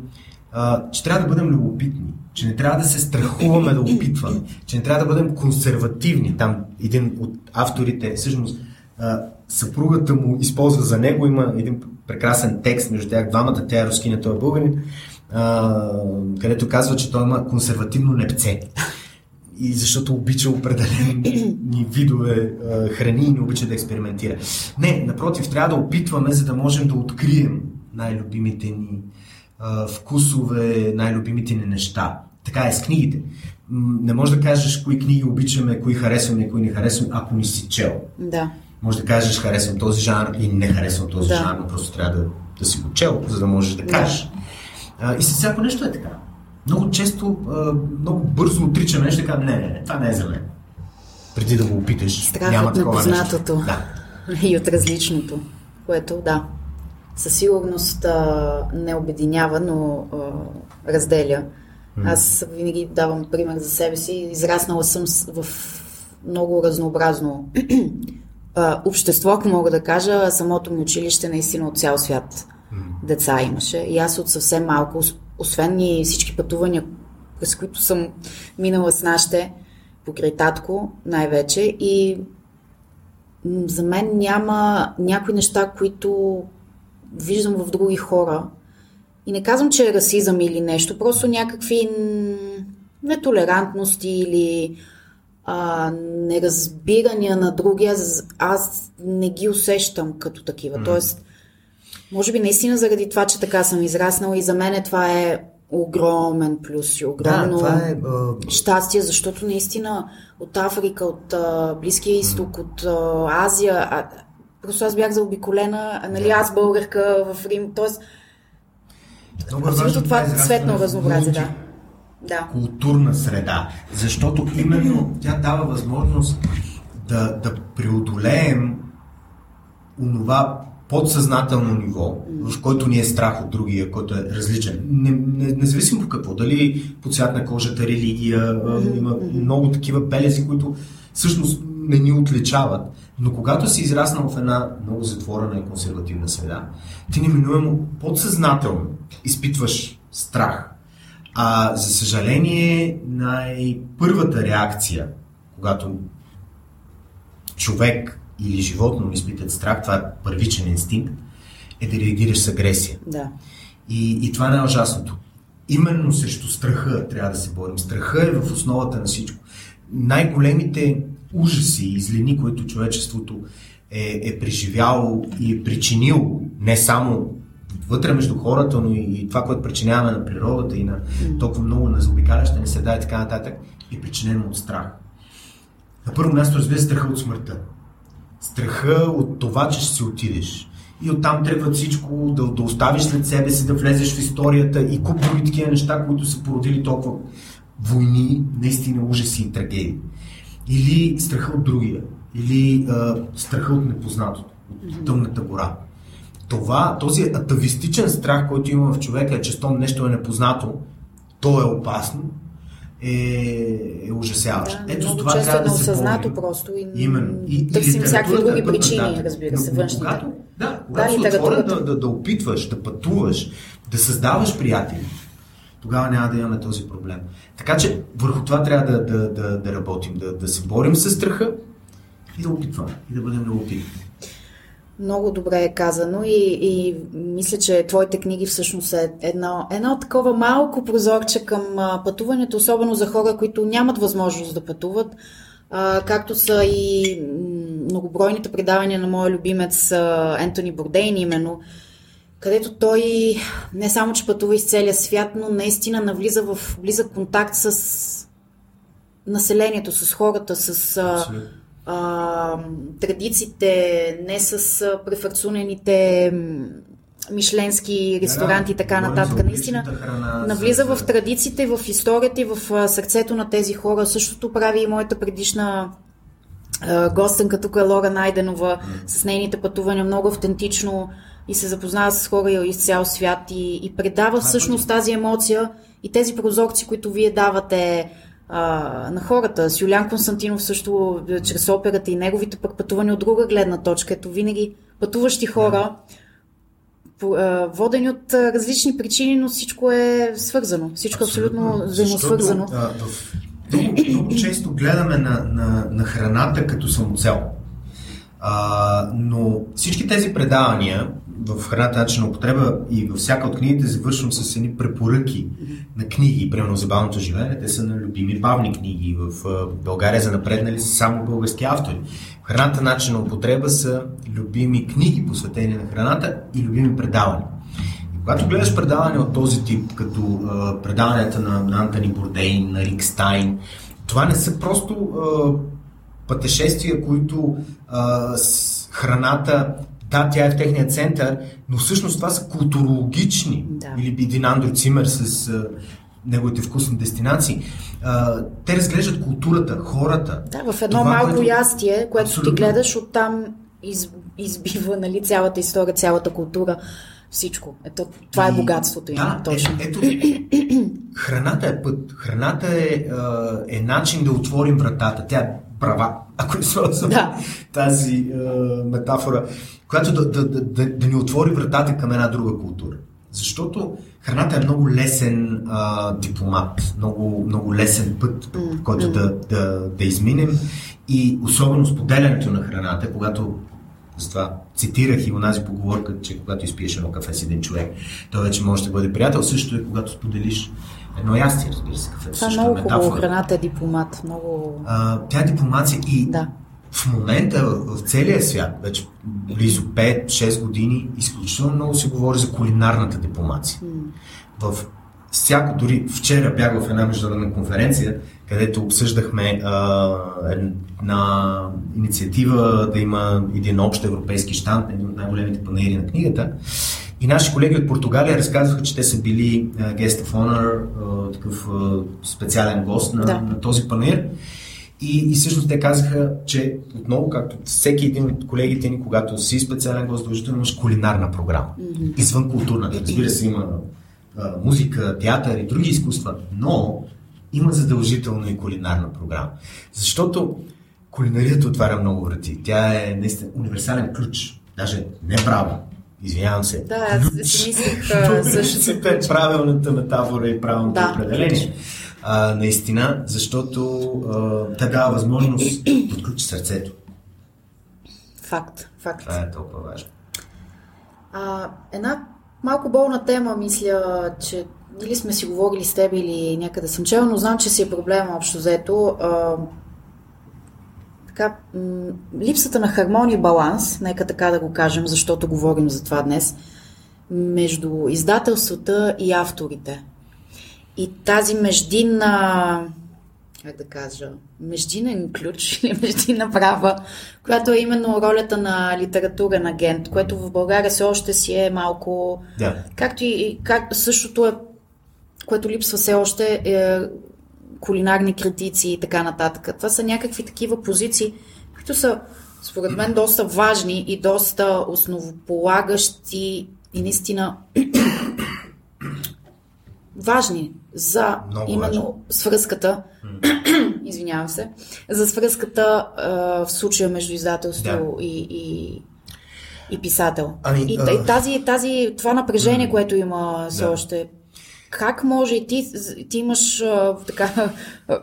а, че трябва да бъдем любопитни, че не трябва да се страхуваме да опитваме, че не трябва да бъдем консервативни. Там един от авторите, всъщност а, съпругата му използва за него, има един прекрасен текст между тях двамата, тя е рускиня, той е българин, а, където казва, че той има консервативно непце и защото обича определени видове а, храни и не обича да експериментира. Не, напротив, трябва да опитваме, за да можем да открием най-любимите ни а, вкусове, най-любимите ни неща. Така е с книгите. Не можеш да кажеш кои книги обичаме, кои харесваме, кои не харесваме, ако не си чел. Да. Може да кажеш харесвам този жанр и не харесвам този да. жанр, просто трябва да, да си го чел, за да можеш да кажеш. Да. А, и с всяко нещо е така много често, много бързо отричаме нещо и така, не, не, не, това не е за мен. Преди да го опиташ. Страхът няма на познатото да. и от различното, което, да, със сигурност а, не обединява, но а, разделя. Аз винаги давам пример за себе си. Израснала съм в много разнообразно а, общество, ако мога да кажа. Самото ми училище наистина от цял свят деца имаше. И аз от съвсем малко освен и всички пътувания, през които съм минала с нашите, покрай татко най-вече и за мен няма някои неща, които виждам в други хора. И не казвам, че е расизъм или нещо, просто някакви нетолерантности или а, неразбирания на други, аз, аз не ги усещам като такива. Mm. Тоест, може би наистина заради това, че така съм израснала и за мен това е огромен плюс и огромно Да, това е, а, щастие, защото наистина от Африка, от а, Близкия изток, от а, Азия, а, просто аз бях заобиколена, нали, аз българка в Рим, т.е. е абсолютно това цветно в разнообразие, да. Да. културна среда. Защото именно тя дава възможност да, да преодолеем онова подсъзнателно ниво, в който ни е страх от другия, който е различен. Не, не, независимо по какво, дали по цвят на кожата, религия, има много такива белези, които всъщност не ни отличават. Но когато си израснал в една много затворена и консервативна среда, ти неминуемо подсъзнателно изпитваш страх. А за съжаление, най-първата реакция, когато човек или животно изпитат страх, това е първичен инстинкт, е да реагираш с агресия. Да. И, и това е най-ужасното. Именно срещу страха трябва да се борим. Страха е в основата на всичко. Най-големите ужаси и злини, които човечеството е, е преживяло и е причинило, не само вътре между хората, но и, и това, което причиняваме на природата и на толкова много на заобикаляща ни среда и така нататък, е причинено от страх. На първо място, разбира се, страха от смъртта. Страха от това, че ще си отидеш. И оттам тръгва всичко, да, да оставиш след себе си, да влезеш в историята и куп други такива неща, които са породили толкова войни, наистина ужаси и трагедии. Или страха от другия, или а, страха от непознатото, от тъмната гора. Това, този атавистичен страх, който има в човека, е, че щом нещо е непознато, то е опасно, е, е ужасяващо. Да, Ето с това често трябва да се неосъзнато борим. просто и Именно. И, търсим и всякакви литературата други причини, нататък. разбира се, външните. Когато, да, когато Да, си отворен да, да, да, опитваш, да пътуваш, да създаваш приятели, тогава няма да имаме този проблем. Така че върху това трябва да, да, да, да работим, да, да се борим с страха и да опитваме, и да бъдем любопитни. Много добре е казано и, и мисля, че твоите книги всъщност е едно, едно такова малко прозорче към пътуването, особено за хора, които нямат възможност да пътуват, а, както са и многобройните предавания на моя любимец Ентони Бордейн именно, където той не само, че пътува из целия свят, но наистина навлиза в близък контакт с населението, с хората, с Абсолютно. А, традициите, не с префарцунените мишленски ресторанти и така нататък. Наистина храна, навлиза в традициите, в историята и в сърцето на тези хора. Същото прави и моята предишна гостенка. Тук е Лора Найденова с нейните пътувания. Много автентично и се запознава с хора из цял свят и, и предава всъщност тази емоция и тези прозорци, които вие давате а, на хората. С Юлян Константинов също чрез операта и неговите пък пътувания от друга гледна точка. Ето винаги пътуващи хора, водени от различни причини, но всичко е свързано. Всичко е абсолютно взаимосвързано. Много, много често гледаме на, на, на храната като самоцел. А, но всички тези предавания в храната начин на употреба и във всяка от книгите завършвам с едни препоръки на книги, примерно за бавното живеене, те са на любими бавни книги. В България за напреднали са само български автори. В храната начин на употреба са любими книги, посветени на храната и любими предавания. И когато гледаш предавания от този тип, като а, предаванията на, на Антони Бордейн, на Рик Стайн, това не са просто а, пътешествия, които а, с храната, да, тя е в техния център, но всъщност това са културологични. Да. Или един Андро Цимер с а, неговите вкусни дестинации. А, те разглеждат културата, хората. Да, в едно Това, малко което- ястие, което Абсолютно. ти гледаш, оттам из, избива нали, цялата история, цялата култура, всичко. Ето, това е богатството им, да, точно. Е, ето, храната е път. Храната е, а, е начин да отворим вратата. Тя е права, ако използвам Да. тази а, метафора, която да, да, да, да, да ни отвори вратата към една друга култура. Защото храната е много лесен а, дипломат, много, много лесен път, по който да, да, да изминем. И особено споделянето на храната, когато затова цитирах и онази поговорка, че когато изпиеш едно кафе с един човек, той вече може да бъде приятел. Също е когато споделиш едно ястие, разбира се, кафе. Това е също много хубаво. метафора. Храната е дипломат. Много... А, тя е дипломация и Да. в момента в, целия свят, вече близо 5-6 години, изключително много се говори за кулинарната дипломация. В всяко, дори вчера бях в една международна конференция, където обсъждахме а, една инициатива да има един общ европейски штант, един от най-големите панери на книгата. И наши колеги от Португалия разказваха, че те са били guest of honor, такъв специален гост на, да. на този панер. И, и всъщност те казаха, че отново, както всеки един от колегите ни, когато си специален гост, дължително имаш кулинарна програма. Mm-hmm. Извън културната. Разбира се, има а, музика, театър и други изкуства, но има задължително и кулинарна програма. Защото кулинарията отваря много врати. Тя е наистина универсален ключ. Даже не право. Извинявам се. Да, аз си мислих същото. е правилната метафора и правилното да, определение. А, наистина, защото а, те дава възможност да подключи сърцето. Факт, факт. Това е толкова важно. А, една малко болна тема, мисля, че или сме си говорили с теб или някъде съм чела, но знам, че си е проблем общо взето. А, така, м- липсата на хармония и баланс, нека така да го кажем, защото говорим за това днес, между издателствата и авторите. И тази междинна, как да кажа, междинен ключ или междинна права, която е именно ролята на литературен агент, което в България все още си е малко... Да. Както и как, същото е, което липсва все още е кулинарни критици и така нататък. Това са някакви такива позиции, които са според мен доста важни и доста основополагащи и наистина важни за Много именно важно. свръзката, извинявам се, за свръзката а, в случая между издателство да. и, и, и писател. Ами, и, а... и тази, тази, това напрежение, което има все да. още как може и ти, ти имаш а, така,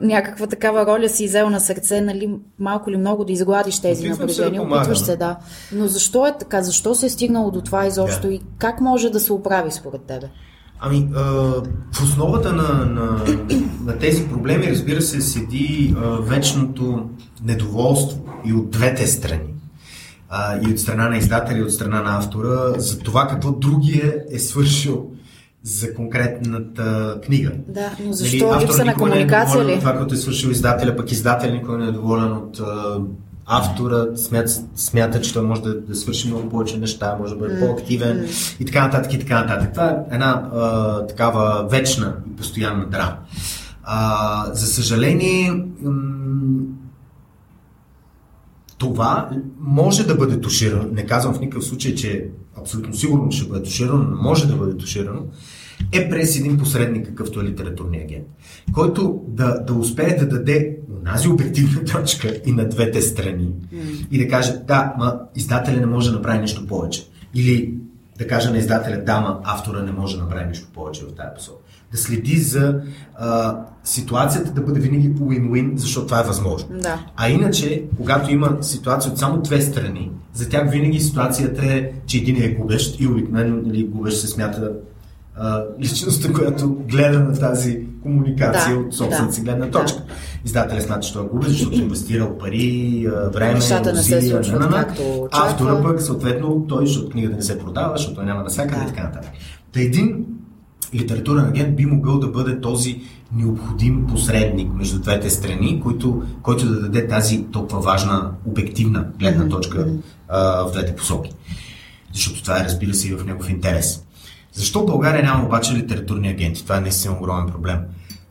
някаква такава роля си взел на сърце, нали, малко ли много да изгладиш тези напрежения, да опитваш се, да. Но защо е така? Защо се е стигнало до това изобщо yeah. и как може да се оправи според тебе? Ами, а, в основата на, на, на тези проблеми, разбира се, седи а, вечното недоволство и от двете страни. А, и от страна на издателя, и от страна на автора, за това какво другия е свършил за конкретната книга. Да, но нали, защо нали, липса на комуникация не е ли? Това, което е свършил издателя, пък издателя никой не е доволен от а, автора, смята, смята, че той може да, да свърши много повече неща, може да бъде mm. по-активен mm. и така нататък и така нататък. Това е една а, такава вечна и постоянна драма. А, за съжаление, м- това може да бъде туширано. Не казвам в никакъв случай, че абсолютно сигурно ще бъде туширано, но може да бъде туширано, е през един посредник, какъвто е литературния агент, който да, да успее да даде онази обективна точка и на двете страни mm. и да каже, да, ма издателя не може да направи нещо повече. Или да каже на издателя, да, ма автора не може да направи нещо повече в тази посока. Да следи за а, ситуацията да бъде винаги win-win, защото това е възможно. Да. А иначе, когато има ситуация от само две страни, за тях винаги ситуацията е, че един е губещ и обикновено нали, губещ се смята личността, която гледа на тази комуникация да, от собствената си гледна точка. Да. Издателя смята, че той е губещ, защото е инвестирал пари, време, Нещата не се случват на, както Автора пък, съответно, той, защото книгата не се продава, защото той няма навсякъде да. и така нататък. Та един литературен агент би могъл да бъде този необходим посредник между двете страни, който, който да даде тази толкова важна обективна гледна точка mm-hmm. а, в двете посоки. Защото това е, разбира се, и в негов интерес. Защо България няма обаче литературни агенти? Това е наистина огромен проблем.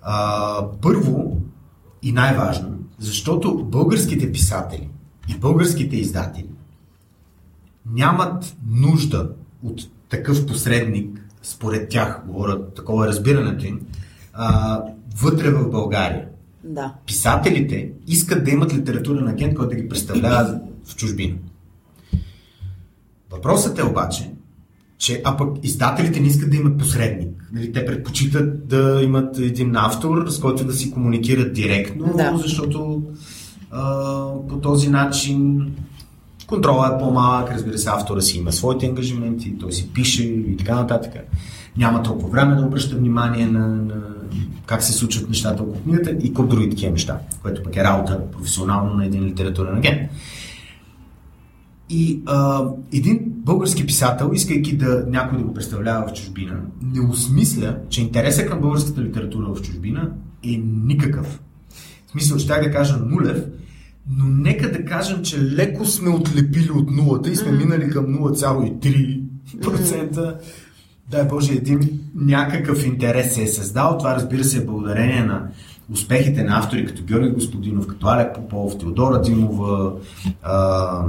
А, първо и най-важно, защото българските писатели и българските издатели нямат нужда от такъв посредник, според тях, говоря, такова е разбирането им, а, вътре в България. Да. Писателите искат да имат литературен агент, който да ги представлява в чужбина. Въпросът е обаче, че, а пък издателите не искат да имат посредник. Нали, те предпочитат да имат един автор, с който да си комуникират директно, да. защото а, по този начин контрола е по-малък, разбира се, автора си има своите ангажименти, той си пише и така нататък. Няма толкова време да обръща внимание на, на как се случват нещата около книгата и колко други такива неща, което пък е работа професионално на един литературен агент. И а, един български писател, искайки да някой да го представлява в чужбина, не осмисля, че интереса към българската литература в чужбина е никакъв. В смисъл, ще да кажа нулев, но нека да кажем, че леко сме отлепили от нулата и сме mm-hmm. минали към 0,3%. Mm-hmm. Дай Боже, един някакъв интерес се е създал. Това разбира се е благодарение на успехите на автори като Георги Господинов, като Алек Попов, Теодора Димова, а,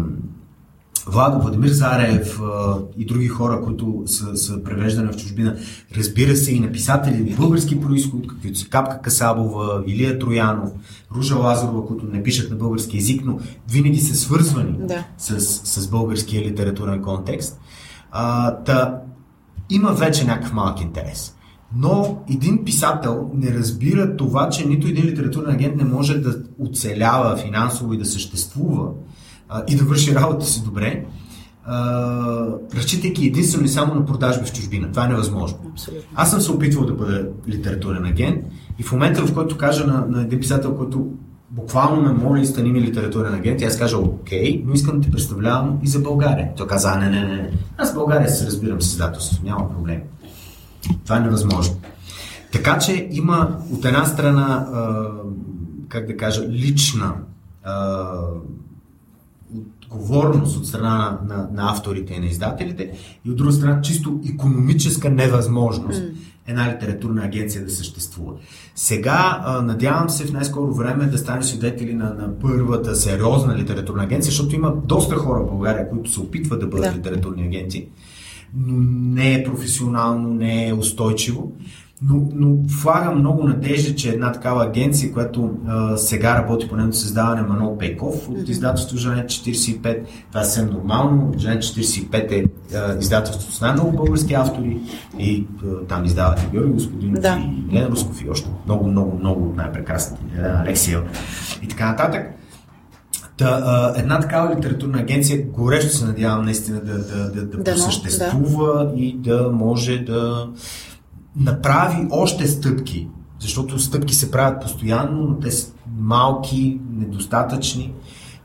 Владо, Владимир Зарев а, и други хора, които са, са превеждани в чужбина. Разбира се и написатели на български происход, каквито са Капка Касабова, Илия Троянов, Ружа Лазарова, които не пишат на български язик, но винаги са свързвани да. с, с българския литературен контекст. А, та, има вече някакъв малък интерес. Но един писател не разбира това, че нито един литературен агент не може да оцелява финансово и да съществува а, и да върши работа си добре, а, разчитайки единствено и само на продажби в чужбина. Това е невъзможно. Абсолютно. Аз съм се опитвал да бъда литературен агент и в момента, в който кажа на, на един писател, който буквално ме моли, стани ми литературен агент, и аз кажа, окей, но искам да те представлявам и за България. Той каза, не, не, не, аз в България се разбирам с издателството, няма проблем. Това е невъзможно. Така че има от една страна, а, как да кажа, лична а, отговорност от страна на, на, на авторите и на издателите и от друга страна чисто економическа невъзможност mm. една литературна агенция да съществува. Сега а, надявам се в най-скоро време да станем свидетели на, на първата сериозна литературна агенция, защото има доста хора в България, които се опитват да бъдат да. литературни агенти, но не е професионално, не е устойчиво. Но, но влагам много надежда, че една такава агенция, която а, сега работи по нейното създаване Манол Пейков от издателство Жене 45, това е съвсем нормално. Жене 45 е а, издателство с най-много български автори и а, там издават и Георги Господин да. и Лена Русков и още много, много, много от най-прекрасните, Алексия и така нататък. Та, а, една такава литературна агенция, горещо се надявам наистина да, да, да, да, да съществува да. и да може да направи още стъпки, защото стъпки се правят постоянно, но те са малки, недостатъчни,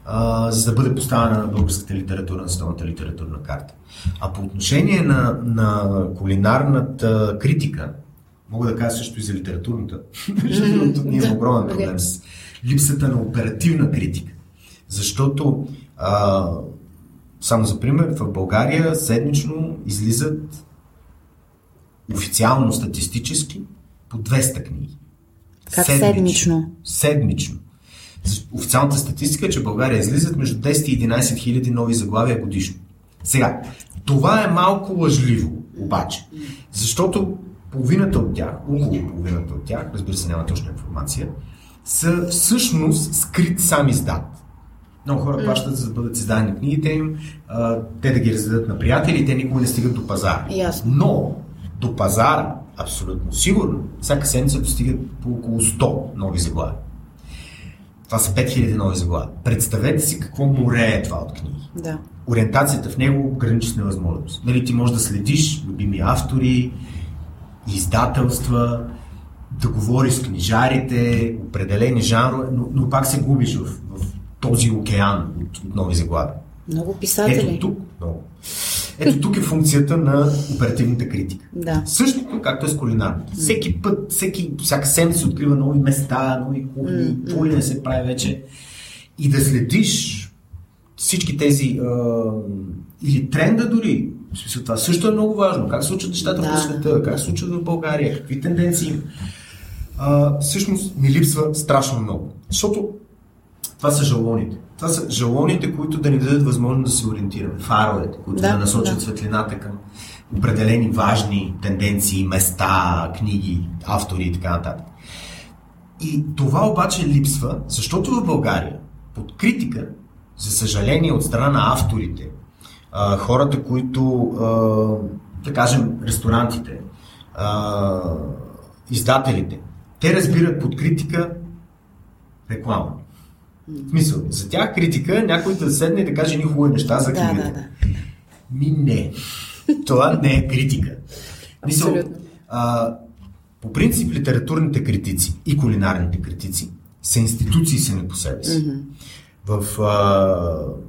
а, за да бъде поставена на българската литература, на световната литературна карта. А по отношение на, на кулинарната критика, мога да кажа също и за литературната, защото тук ние имаме огромен проблем с липсата на оперативна критика. Защото, а, само за пример, в България седмично излизат официално статистически по 200 книги. Как седмично? Седмично. седмично. Официалната статистика е, че в България излизат между 10 и 11 хиляди нови заглавия годишно. Сега, това е малко лъжливо, обаче, защото половината от тях, около половината от тях, разбира се, няма точна информация, са всъщност скрит сам издат. Много хора плащат за да бъдат издадени книгите им, те да ги раздадат на приятели, те никога не стигат до пазара. Ясно. Но до пазара, абсолютно сигурно, всяка седмица достигат по около 100 нови заглавия. Това са 5000 нови заглавия. Представете си какво море е това от книги. Да. Ориентацията в него граничи с невъзможност. Нали, ти можеш да следиш любими автори, издателства, да говориш с книжарите, определени жанрове, но, но пак се губиш в, в този океан от, от нови заглавия. Много писатели. Ето тук, много. Ето тук е функцията на оперативната критика. Да. Същото, както е с кулинарната. Всеки път, всеки, всяка седмица се открива нови места, нови кухни, какво ли не се прави вече. И да следиш всички тези а, или тренда дори. Това също е много важно. Как се случат нещата да. по света, как се случат в България, какви тенденции. А, всъщност ми липсва страшно много. Защото това са жалоните. Това са жалоните, които да ни дадат възможност да се ориентираме. Фаровете, които да, да насочат да. светлината към определени важни тенденции, места, книги, автори и така нататък. И това обаче липсва, защото в България под критика, за съжаление от страна на авторите, хората, които, да кажем, ресторантите, издателите, те разбират под критика реклама. В смисъл, за тях критика някой да седне и да каже ни хубави неща за книгата. Да, да, да. Ми не. Това не е критика. Мисъл, а, по принцип литературните критици и кулинарните критици са институции сами по себе си. Mm-hmm. В а,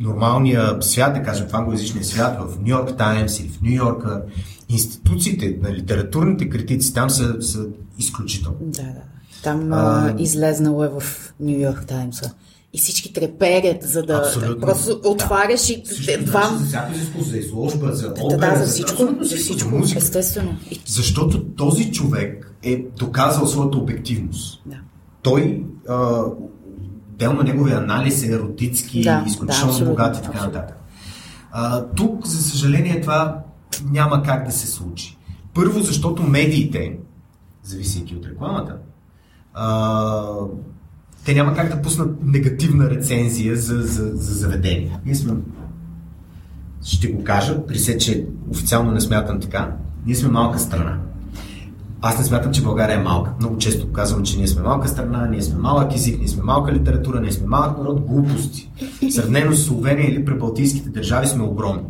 нормалния свят, да кажем в англоязичния свят, в Нью Йорк Таймс или в Нью Йоркър, институциите на литературните критици там са, са изключителни. Да, да. Там а, излезнало е в Нью Йорк Таймса. И всички треперят, за да Абсолютно. просто отваряш да. и всички, два... За всяко изкуство, за изложба, за опера, да, да, за всичко, за всичко, за музика. естествено. Защото този човек е доказал своята обективност. Да. Той, а, дел на неговия анализ е еротически, да, изключително да, богат и така нататък. А, тук, за съжаление, това няма как да се случи. Първо, защото медиите, зависейки от рекламата, те няма как да пуснат негативна рецензия за, за, за заведение. Ние сме, ще го кажа, при се, че официално не смятам така, ние сме малка страна. Аз не смятам, че България е малка. Много често казвам, че ние сме малка страна, ние сме малък език, ние сме малка литература, ние сме малък народ, глупости. Сравнено с Словения или пребалтийските държави сме огромни.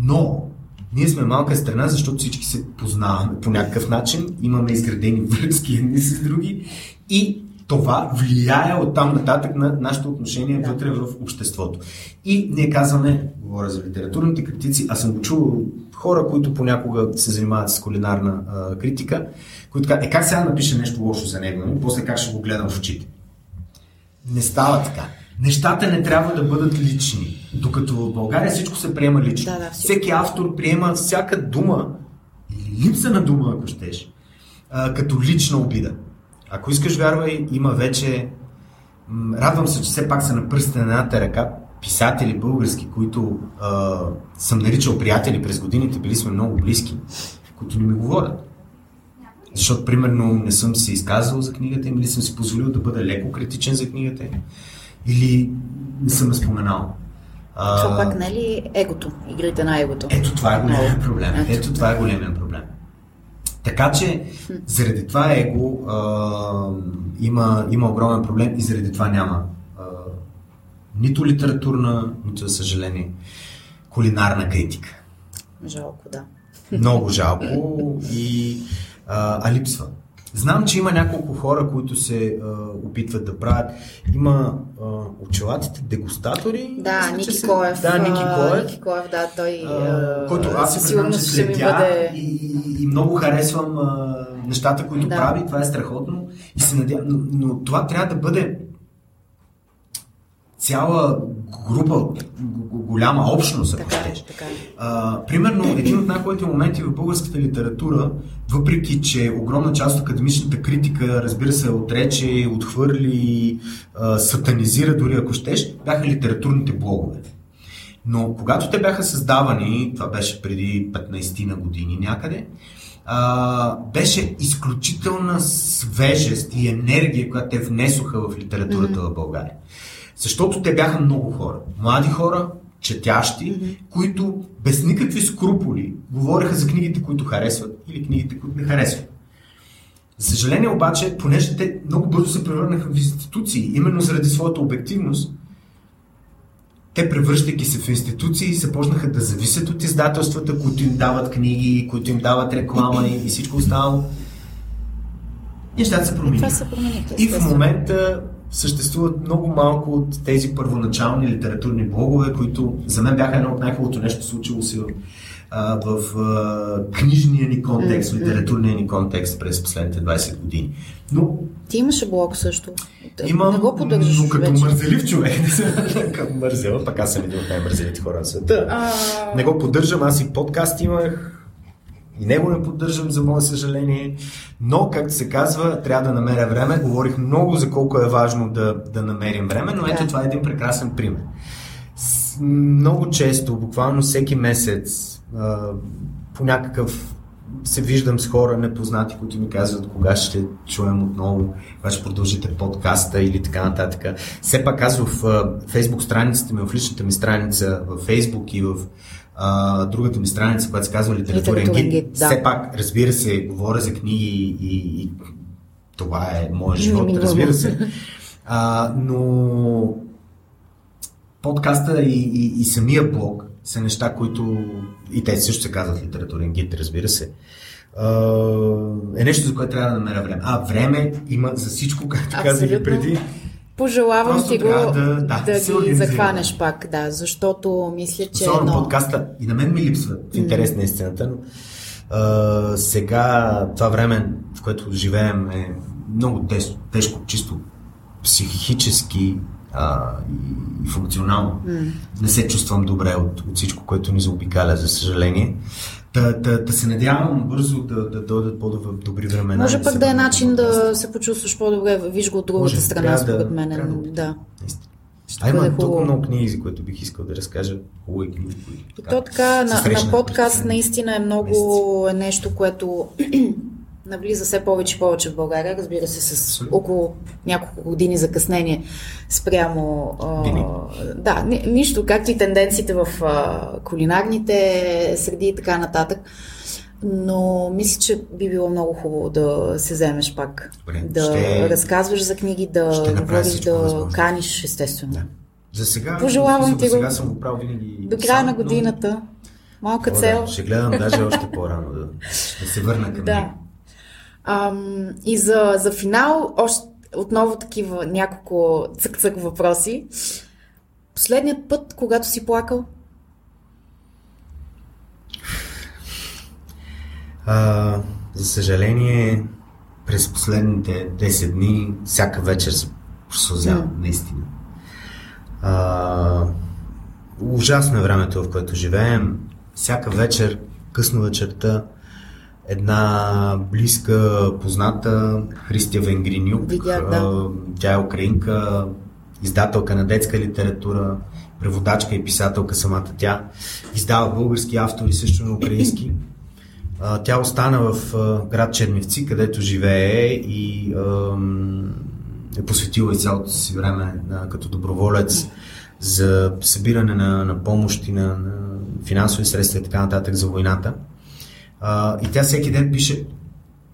Но ние сме малка страна, защото всички се познаваме по някакъв начин, имаме изградени връзки едни с други и това влияе от там нататък на нашето отношение да. вътре в обществото. И ние казваме, говоря за литературните критици, аз съм го чувал хора, които понякога се занимават с кулинарна а, критика, които казват, е как сега напиша нещо лошо за него, и после как ще го гледам в очите. Не става така. Нещата не трябва да бъдат лични. Докато в България всичко се приема лично. Да, да, Всеки автор приема всяка дума, липса на дума, ако щеш, а, като лична обида. Ако искаш, вярвай, има вече... Радвам се, че все пак са на едната ръка писатели български, които а, съм наричал приятели през годините, били сме много близки, които не ми говорят. Защото, примерно, не съм се изказвал за книгата им или съм си позволил да бъда леко критичен за книгата им или не съм споменал. Това пак не е ли егото? Игрите на егото? Ето това е големия проблем. Ето, ето това е големия проблем. Така че, заради това его а, има, има огромен проблем и заради това няма а, нито литературна, нито, за съжаление, кулинарна критика. Жалко, да. Много жалко и а, а липсва. Знам, че има няколко хора, които се а, опитват да правят. Има а, очелатите дегустатори. Да, Ники се... Коев. Да, Ники Коев. Ники Коев, да, той. А, който аз се признам, че следя бъде... и, и, и много харесвам а, нещата, които да. прави. Това е страхотно. И се надявам. Но, но това трябва да бъде цяла група, голяма общност, ако така, щеш. Така. А, примерно, един от най-хубавите моменти в българската литература, въпреки че огромна част от академичната критика, разбира се, отрече, отхвърли, а, сатанизира дори ако щеш, бяха литературните блогове. Но когато те бяха създавани, това беше преди 15 на години някъде, а, беше изключителна свежест и енергия, която те внесоха в литературата mm-hmm. в България. Защото те бяха много хора. Млади хора, четящи, mm-hmm. които без никакви скруполи говореха за книгите, които харесват или книгите, които не харесват. За съжаление обаче, понеже те много бързо се превърнаха в институции, именно заради своята обективност, те превръщайки се в институции, започнаха да зависят от издателствата, които им дават книги, които им дават реклама и, и всичко останало. Нещата се промениха. И в момента съществуват много малко от тези първоначални литературни блогове, които за мен бяха едно от най-хубавото нещо случило се в, в а, книжния ни контекст, литературния ни контекст през последните 20 години. Но... Ти имаше блог също. Имам, не го поддържаш но като вече. мързелив човек, като мързела, пък аз съм един от най-мързелите хора на света. А... Не го поддържам, аз и подкаст имах, и него не поддържам, за мое съжаление. Но, както се казва, трябва да намеря време. Говорих много за колко е важно да, да намерим време, но ето да. това е един прекрасен пример. С, много често, буквално всеки месец, а, по някакъв се виждам с хора непознати, които ми казват кога ще чуем отново, кога ще продължите подкаста или така нататък. Все пак аз в фейсбук страницата ми, в личната ми страница, в фейсбук и в а, другата ми страница, която се казва Литературен гид. Да. Все пак, разбира се, говоря за книги и, и това е моят живот, разбира се. А, но подкаста и, и, и самия блог са неща, които и те също се казват литературен гид, разбира се. е нещо, за което трябва да намеря време. А, време има за всичко, както казах и преди. Пожелавам Просто ти го да, да- да, ги захванеш пак, да, защото мисля, че Особено едно... подкаста. И на мен ми липсва в интерес на истината, но а, сега това време, в което живеем е много тежко, тежко чисто психически а, и, функционално. Не се чувствам добре от, от всичко, което ни заобикаля, за съжаление. Да, да, да се надявам бързо да, да дойдат по-добри времена. Може пък да е начин да се почувстваш по-добре, виж го от другата Може, страна, да- според мен. да Да. А има толкова много книги, за които бих искал да разкажа. Хубави книги. то така, на, на подкаст наистина е много е нещо, което навлиза все повече и повече в България, разбира се, с около няколко години закъснение спрямо... А, да, ни, нищо, както и тенденциите в а, кулинарните среди и така нататък. Но мисля, че би било много хубаво да се вземеш пак. Добре, да ще- разказваш за книги, да говориш, да възможно. каниш, естествено. Да. За сега, Пожелавам ти го. сега съм го правил винаги. До края сам, на но- годината. Малка О, цел. Да, ще гледам даже още по-рано да, да се върна към Да. него. Ам, и за, за финал, още отново такива няколко цък-цък въпроси. Последният път, когато си плакал? А, за съжаление, през последните 10 дни, всяка вечер се просълзявам, М. наистина. А, ужасно е времето, в което живеем. Всяка вечер, късно вечерта, една близка, позната Христия Венгринюк. Видях, да. Тя е украинка, издателка на детска литература, преводачка и писателка самата тя. Издава български автори, също на украински. Тя остана в град Черневци, където живее и е посветила и цялото си време като доброволец за събиране на, на помощи, на, на финансови средства и така нататък за войната. А, и тя всеки ден пише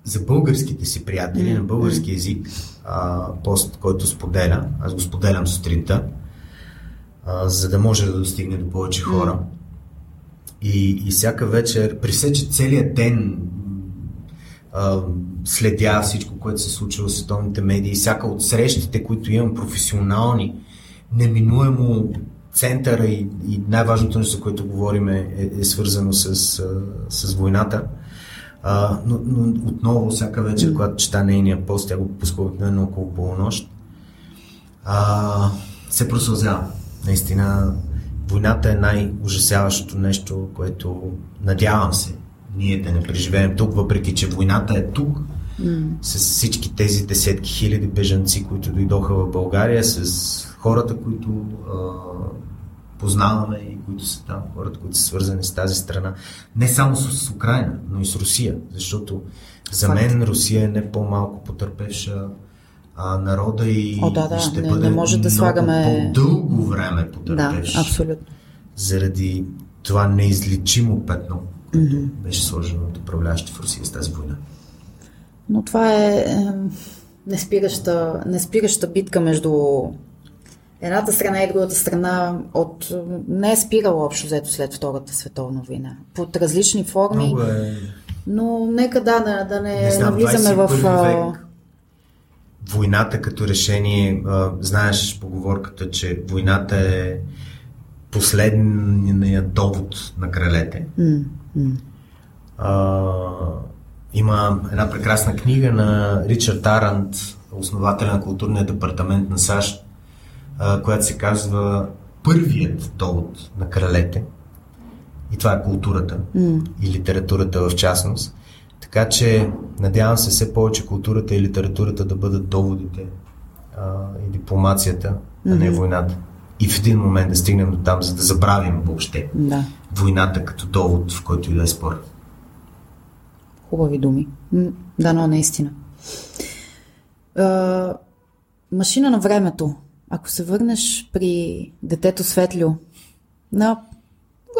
за българските си приятели на български язик а, пост, който споделя. Аз го споделям сутринта, а, за да може да достигне до повече хора. И, и всяка вечер, при все, че целият ден а, следя всичко, което се случва в световните медии, всяка от срещите, които имам професионални, неминуемо центъра и, и най-важното нещо, за което говорим е, е, е свързано с, с войната. А, но, но отново, всяка вечер, М. когато чета нейния пост, тя го пуска обикновено около полунощ, а, се просълзява. Наистина, войната е най-ужасяващото нещо, което надявам се ние да не преживеем тук, въпреки че войната е тук, М. с всички тези десетки хиляди бежанци, които дойдоха в България, с хората, които а, познаваме и които са там, хората, които са свързани с тази страна. Не само с, Украина, но и с Русия, защото за Факт. мен Русия е не по-малко потърпевша а, народа и, О, да, да, и ще не- бъде не може да слагаме- по-дълго време Да, потърпевш абсолютно. заради това неизлечимо петно, което Мгм. беше сложено от управляващи в Русия с тази война. Но това е, е неспираща, неспираща битка между едната страна и другата страна от... Не е спирала общо взето след Втората световна война. Под различни форми, Много е но нека да, да, да не, Не знам, навлизаме в... 21 а, век. Войната като решение, а, знаеш поговорката, че войната е последният довод на кралете. А, има една прекрасна книга на Ричард Арант, основателя на културния департамент на САЩ, а, която се казва Първият довод на кралете. И това е културата М. и литературата в частност. Така че надявам се все повече културата и литературата да бъдат доводите а, и дипломацията, а не войната. И в един момент да стигнем до там, за да забравим въобще Да, войната като довод, в който и да е спор. хубави думи. Да, но наистина. А, машина на времето. Ако се върнеш при детето Светлио на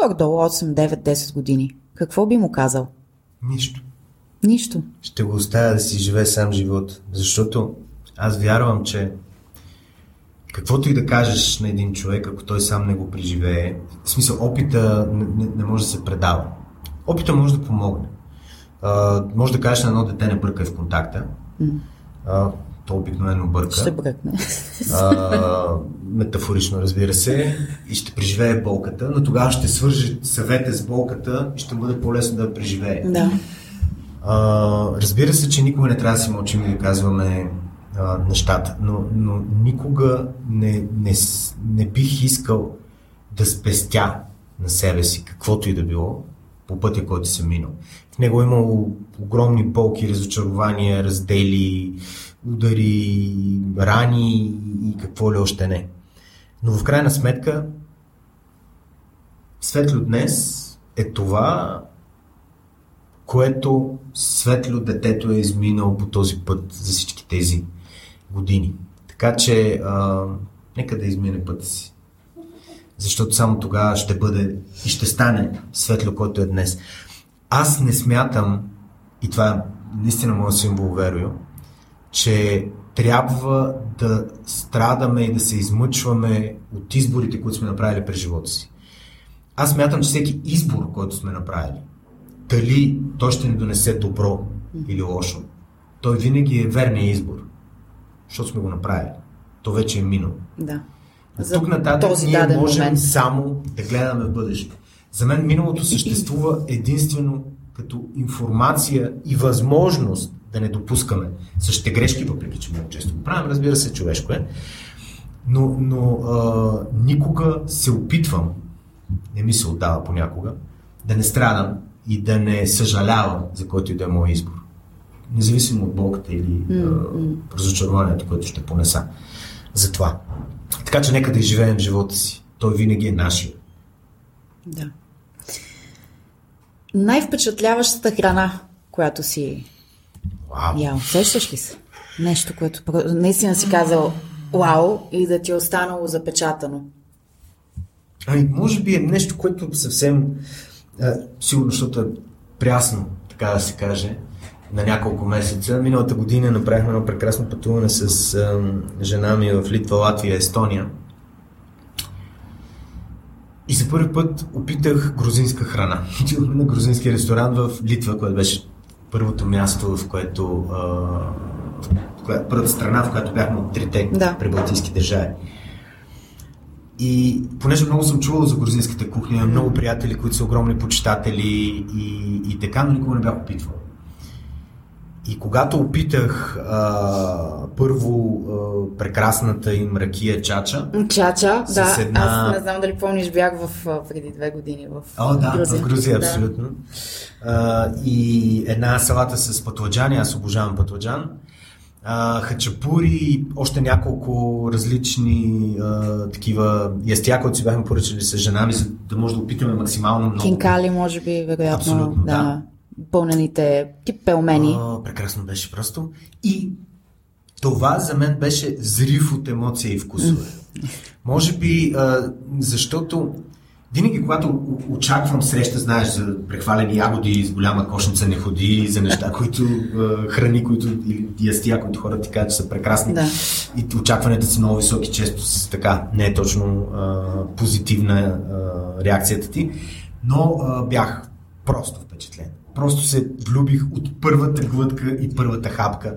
горе-долу 8, 9, 10 години, какво би му казал? Нищо. Нищо. Ще го оставя да си живее сам живот. Защото аз вярвам, че каквото и да кажеш на един човек, ако той сам не го преживее, в смисъл опита не, не, не може да се предава. Опита може да помогне. А, може да кажеш на едно дете не бъркай в контакта. А, то обикновено бърка. Ще бръкне. А, метафорично, разбира се, и ще преживее болката, но тогава ще свърже съвета с болката и ще бъде по-лесно да я преживее. Да. А, разбира се, че никога не трябва да си мълчим и да казваме а, нещата, но, но никога не, не, не бих искал да спестя на себе си каквото и да било по пътя, който съм минал. В него е имало огромни болки, разочарования, раздели, удари, рани и какво ли още не. Но в крайна сметка, светло днес е това, което светло детето е изминал по този път за всички тези години. Така че, а, нека да измине пътя си. Защото само тогава ще бъде и ще стане светло, което е днес. Аз не смятам, и това е наистина моят символ верою, че трябва да страдаме и да се измъчваме от изборите, които сме направили през живота си. Аз смятам, че всеки избор, който сме направили, дали той ще ни донесе добро или лошо, той винаги е верният избор, защото сме го направили. То вече е минало. Да. За тук нататък този ние можем момент. само да гледаме в бъдеще. За мен миналото съществува единствено като информация и възможност да не допускаме същите грешки, въпреки че много често го правим, разбира се, човешко е. Но, но а, никога се опитвам, не ми се отдава понякога, да не страдам и да не съжалявам за който и да е мой избор. Независимо от болката или mm-hmm. а, разочарованието, което ще понеса. Затова. Така че нека да изживеем живота си. Той винаги е нашия. Да. Най-впечатляващата храна, която си Вау. ял. Сещаш ли се? Нещо, което наистина си казал вау и да ти е останало запечатано. Ами, може би е нещо, което съвсем а, сигурно, защото е прясно, така да се каже, на няколко месеца. Миналата година направихме едно прекрасно пътуване с а, жена ми в Литва, Латвия, Естония. И за първи път опитах грузинска храна. Отидохме на грузински ресторант в Литва, което беше първото място, в което а, в коя, първата страна, в която бяхме от трите Да. прибалтийски държави. И понеже много съм чувал за грузинската кухня, имам много приятели, които са огромни почитатели и, и така, но никога не бях опитвал. И когато опитах а, първо а, прекрасната им ракия чача, Чача, да. една- Аз не знам дали помниш, бях в, а, преди две години в О, да, Грузия. в Грузия, Да. абсолютно. А, и една салата с пътладжани, аз обожавам пътладжан. А, хачапури и още няколко различни а, такива ястия, които си бяхме поръчали с жена ми, за да може да опитаме максимално много. Кинкали, може би, вероятно. Абсолютно, да. Пълнените тип пелмени. О, прекрасно беше просто. И това за мен беше зрив от емоция и вкусове. Може би, а, защото винаги, когато очаквам среща, знаеш, за прехвалени ягоди с голяма кошница не ходи, за неща, които а, храни, които или ястия, които хората ти кажат, че са прекрасни. Да. И очакванията са много високи, често с така, не е точно а, позитивна а, реакцията ти, но а, бях просто впечатлен. Просто се влюбих от първата глътка и първата хапка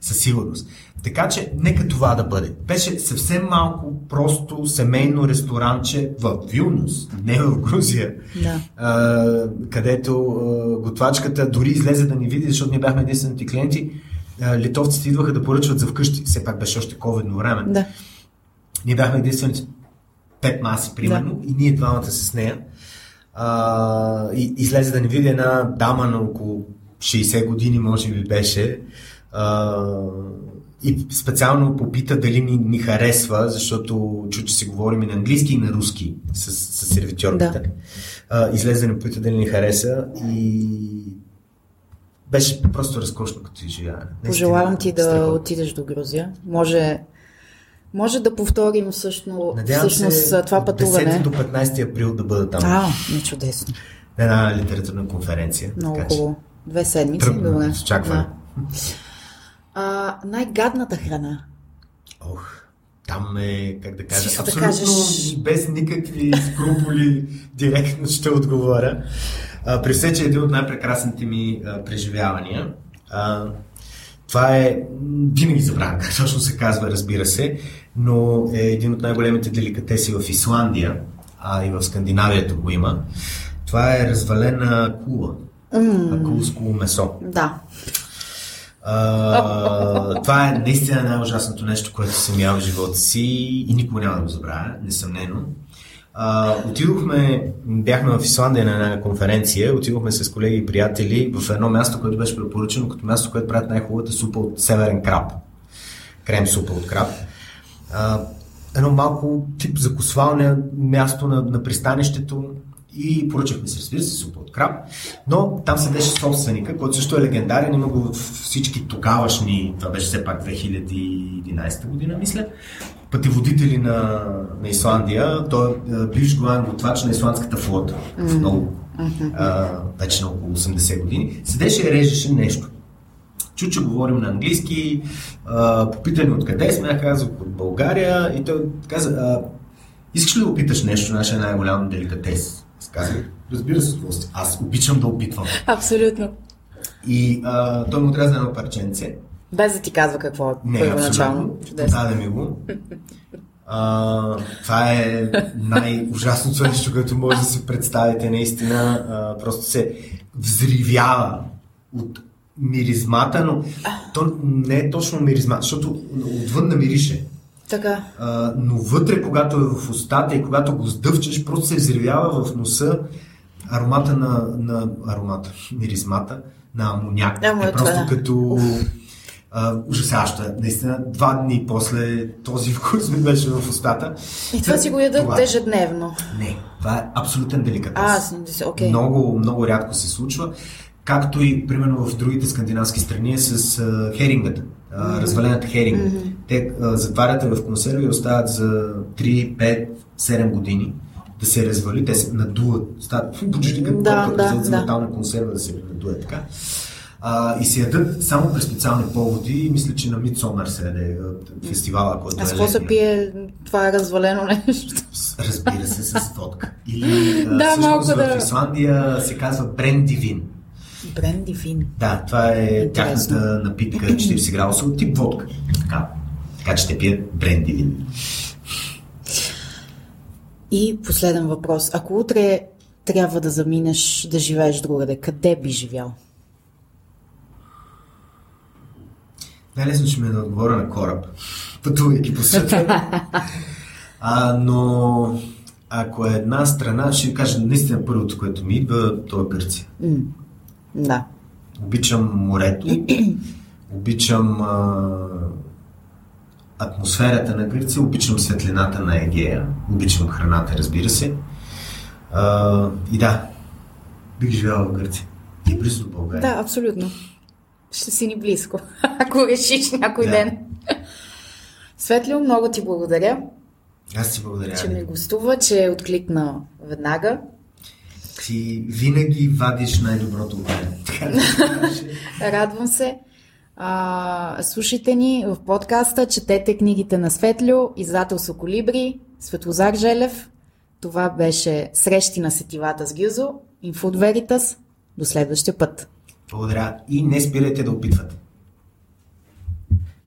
със сигурност. Така че, нека това да бъде. Беше съвсем малко, просто семейно ресторанче в Вилнюс, не в Грузия, Да. а, където а, готвачката дори излезе да ни види, защото ние бяхме единствените клиенти. А, литовците идваха да поръчват за вкъщи. Все пак беше още ковидно време. Да. Ние бяхме единствените пет маси, примерно, и ние двамата с нея. А, и, излезе да ни види една дама на около 60 години, може би беше. А, и специално попита дали ни, ни харесва, защото чу, че се говорим и на английски и на руски с, с сервитьорката. Да. А, излезе да попита дали ни хареса и беше просто разкошно като изживяване. Пожелавам ти да страхотно. отидеш до Грузия. Може, може да повторим всъщност, Надявам всъщност се това пътуване. 10 до 15 април да бъда там. А, не чудесно. на една литературна конференция. Много така хубаво. Две седмици. Тръпна, Добре. с очакване. Да. Най-гадната храна. Ох, там е, как да кажа, Чисто да абсолютно кажеш. без никакви скруполи директно ще отговоря. А, при все, че е един от най-прекрасните ми а, преживявания. А, Това е, винаги забравям как точно се казва, разбира се, но е един от най-големите деликатеси в Исландия, а и в Скандинавията го има. Това е развалена кула. Mm. Куло месо. Да. А, това е наистина най-ужасното нещо, което съм ял в живота си и никога няма да го забравя, несъмнено. А, отидохме, бяхме в Исландия на една конференция, отидохме с колеги и приятели в едно място, което беше препоръчено като място, което правят най-хубавата супа от северен краб. Крем супа от краб. А, едно малко тип закусвалне място на, на пристанището и поръчахме се, разбира се, супа от краб, но там седеше собственика, който също е легендарен, има го всички тогавашни, това беше все пак 2011 година, мисля, пътеводители на, на Исландия. Той е бивш главен готвач на исландската флота. Mm-hmm. Много, mm-hmm. а, вече на около 80 години. Седеше и режеше нещо. Чу, че говорим на английски, а, попитани откъде сме, аз казах от България и той каза, а, искаш ли да опиташ нещо, нашия най-голям деликатес? Аз казах, разбира се, аз обичам да опитвам. Абсолютно. И а, той му отряза едно парченце без да ти казва какво е Не, първоначално. Даде ми го. А, това е най-ужасното нещо, което може да си представите. Наистина, а, просто се взривява от миризмата, но то не е точно миризма, защото отвън не мирише. Така. А, но вътре, когато е в устата и когато го сдъвчеш, просто се взривява в носа аромата на, на аромата, миризмата на амоняк. Да, е, е просто да. като ужасяващо е. Наистина, два дни после този вкус ми беше в устата. И това си го ядат това... ежедневно? Не, това е абсолютен деликатес. А, окей. Много, много рядко се случва. Както и, примерно, в другите скандинавски страни е с а, херингата. А. Развалената херинга. Mm-hmm. Те а, затварят в консерви и остават за 3, 5, 7 години да се развали. Те се надуват. Стават почти като да, да, за метална консерва да се надуе така а, и се ядат само при специални поводи. Мисля, че на Мидсомер се яде фестивала, който а е. Какво се пие това е развалено нещо? Разбира се, с водка. Или да, малко в да. Исландия се казва бренди вин. Бренди вин. Да, това е Интересно. тяхната напитка 40 градуса от тип водка. Така, така че те пият бренди вин. И последен въпрос. Ако утре трябва да заминеш да живееш другаде, къде би живял? Най-лесно ще ми е да отговоря на кораб, пътувайки по света. А, но ако е една страна, ще кажа наистина първото, което ми идва, то е Гърция. Mm. Да. Обичам морето, обичам а, атмосферата на Гърция, обичам светлината на Егея, обичам храната, разбира се. А, и да, бих живял в Гърция. И близо до България. Да, абсолютно ще си ни близко, ако решиш някой да. ден. Светлио, много ти благодаря. Аз ти благодаря. Че ми гостува, че откликна веднага. Ти винаги вадиш най-доброто от мен. Радвам се. А, слушайте ни в подкаста, четете книгите на Светлио, издателство Колибри, Светлозар Желев. Това беше Срещи на сетивата с Гюзо, Инфуд Веритас. До следващия път. Благодаря и не спирайте да опитвате.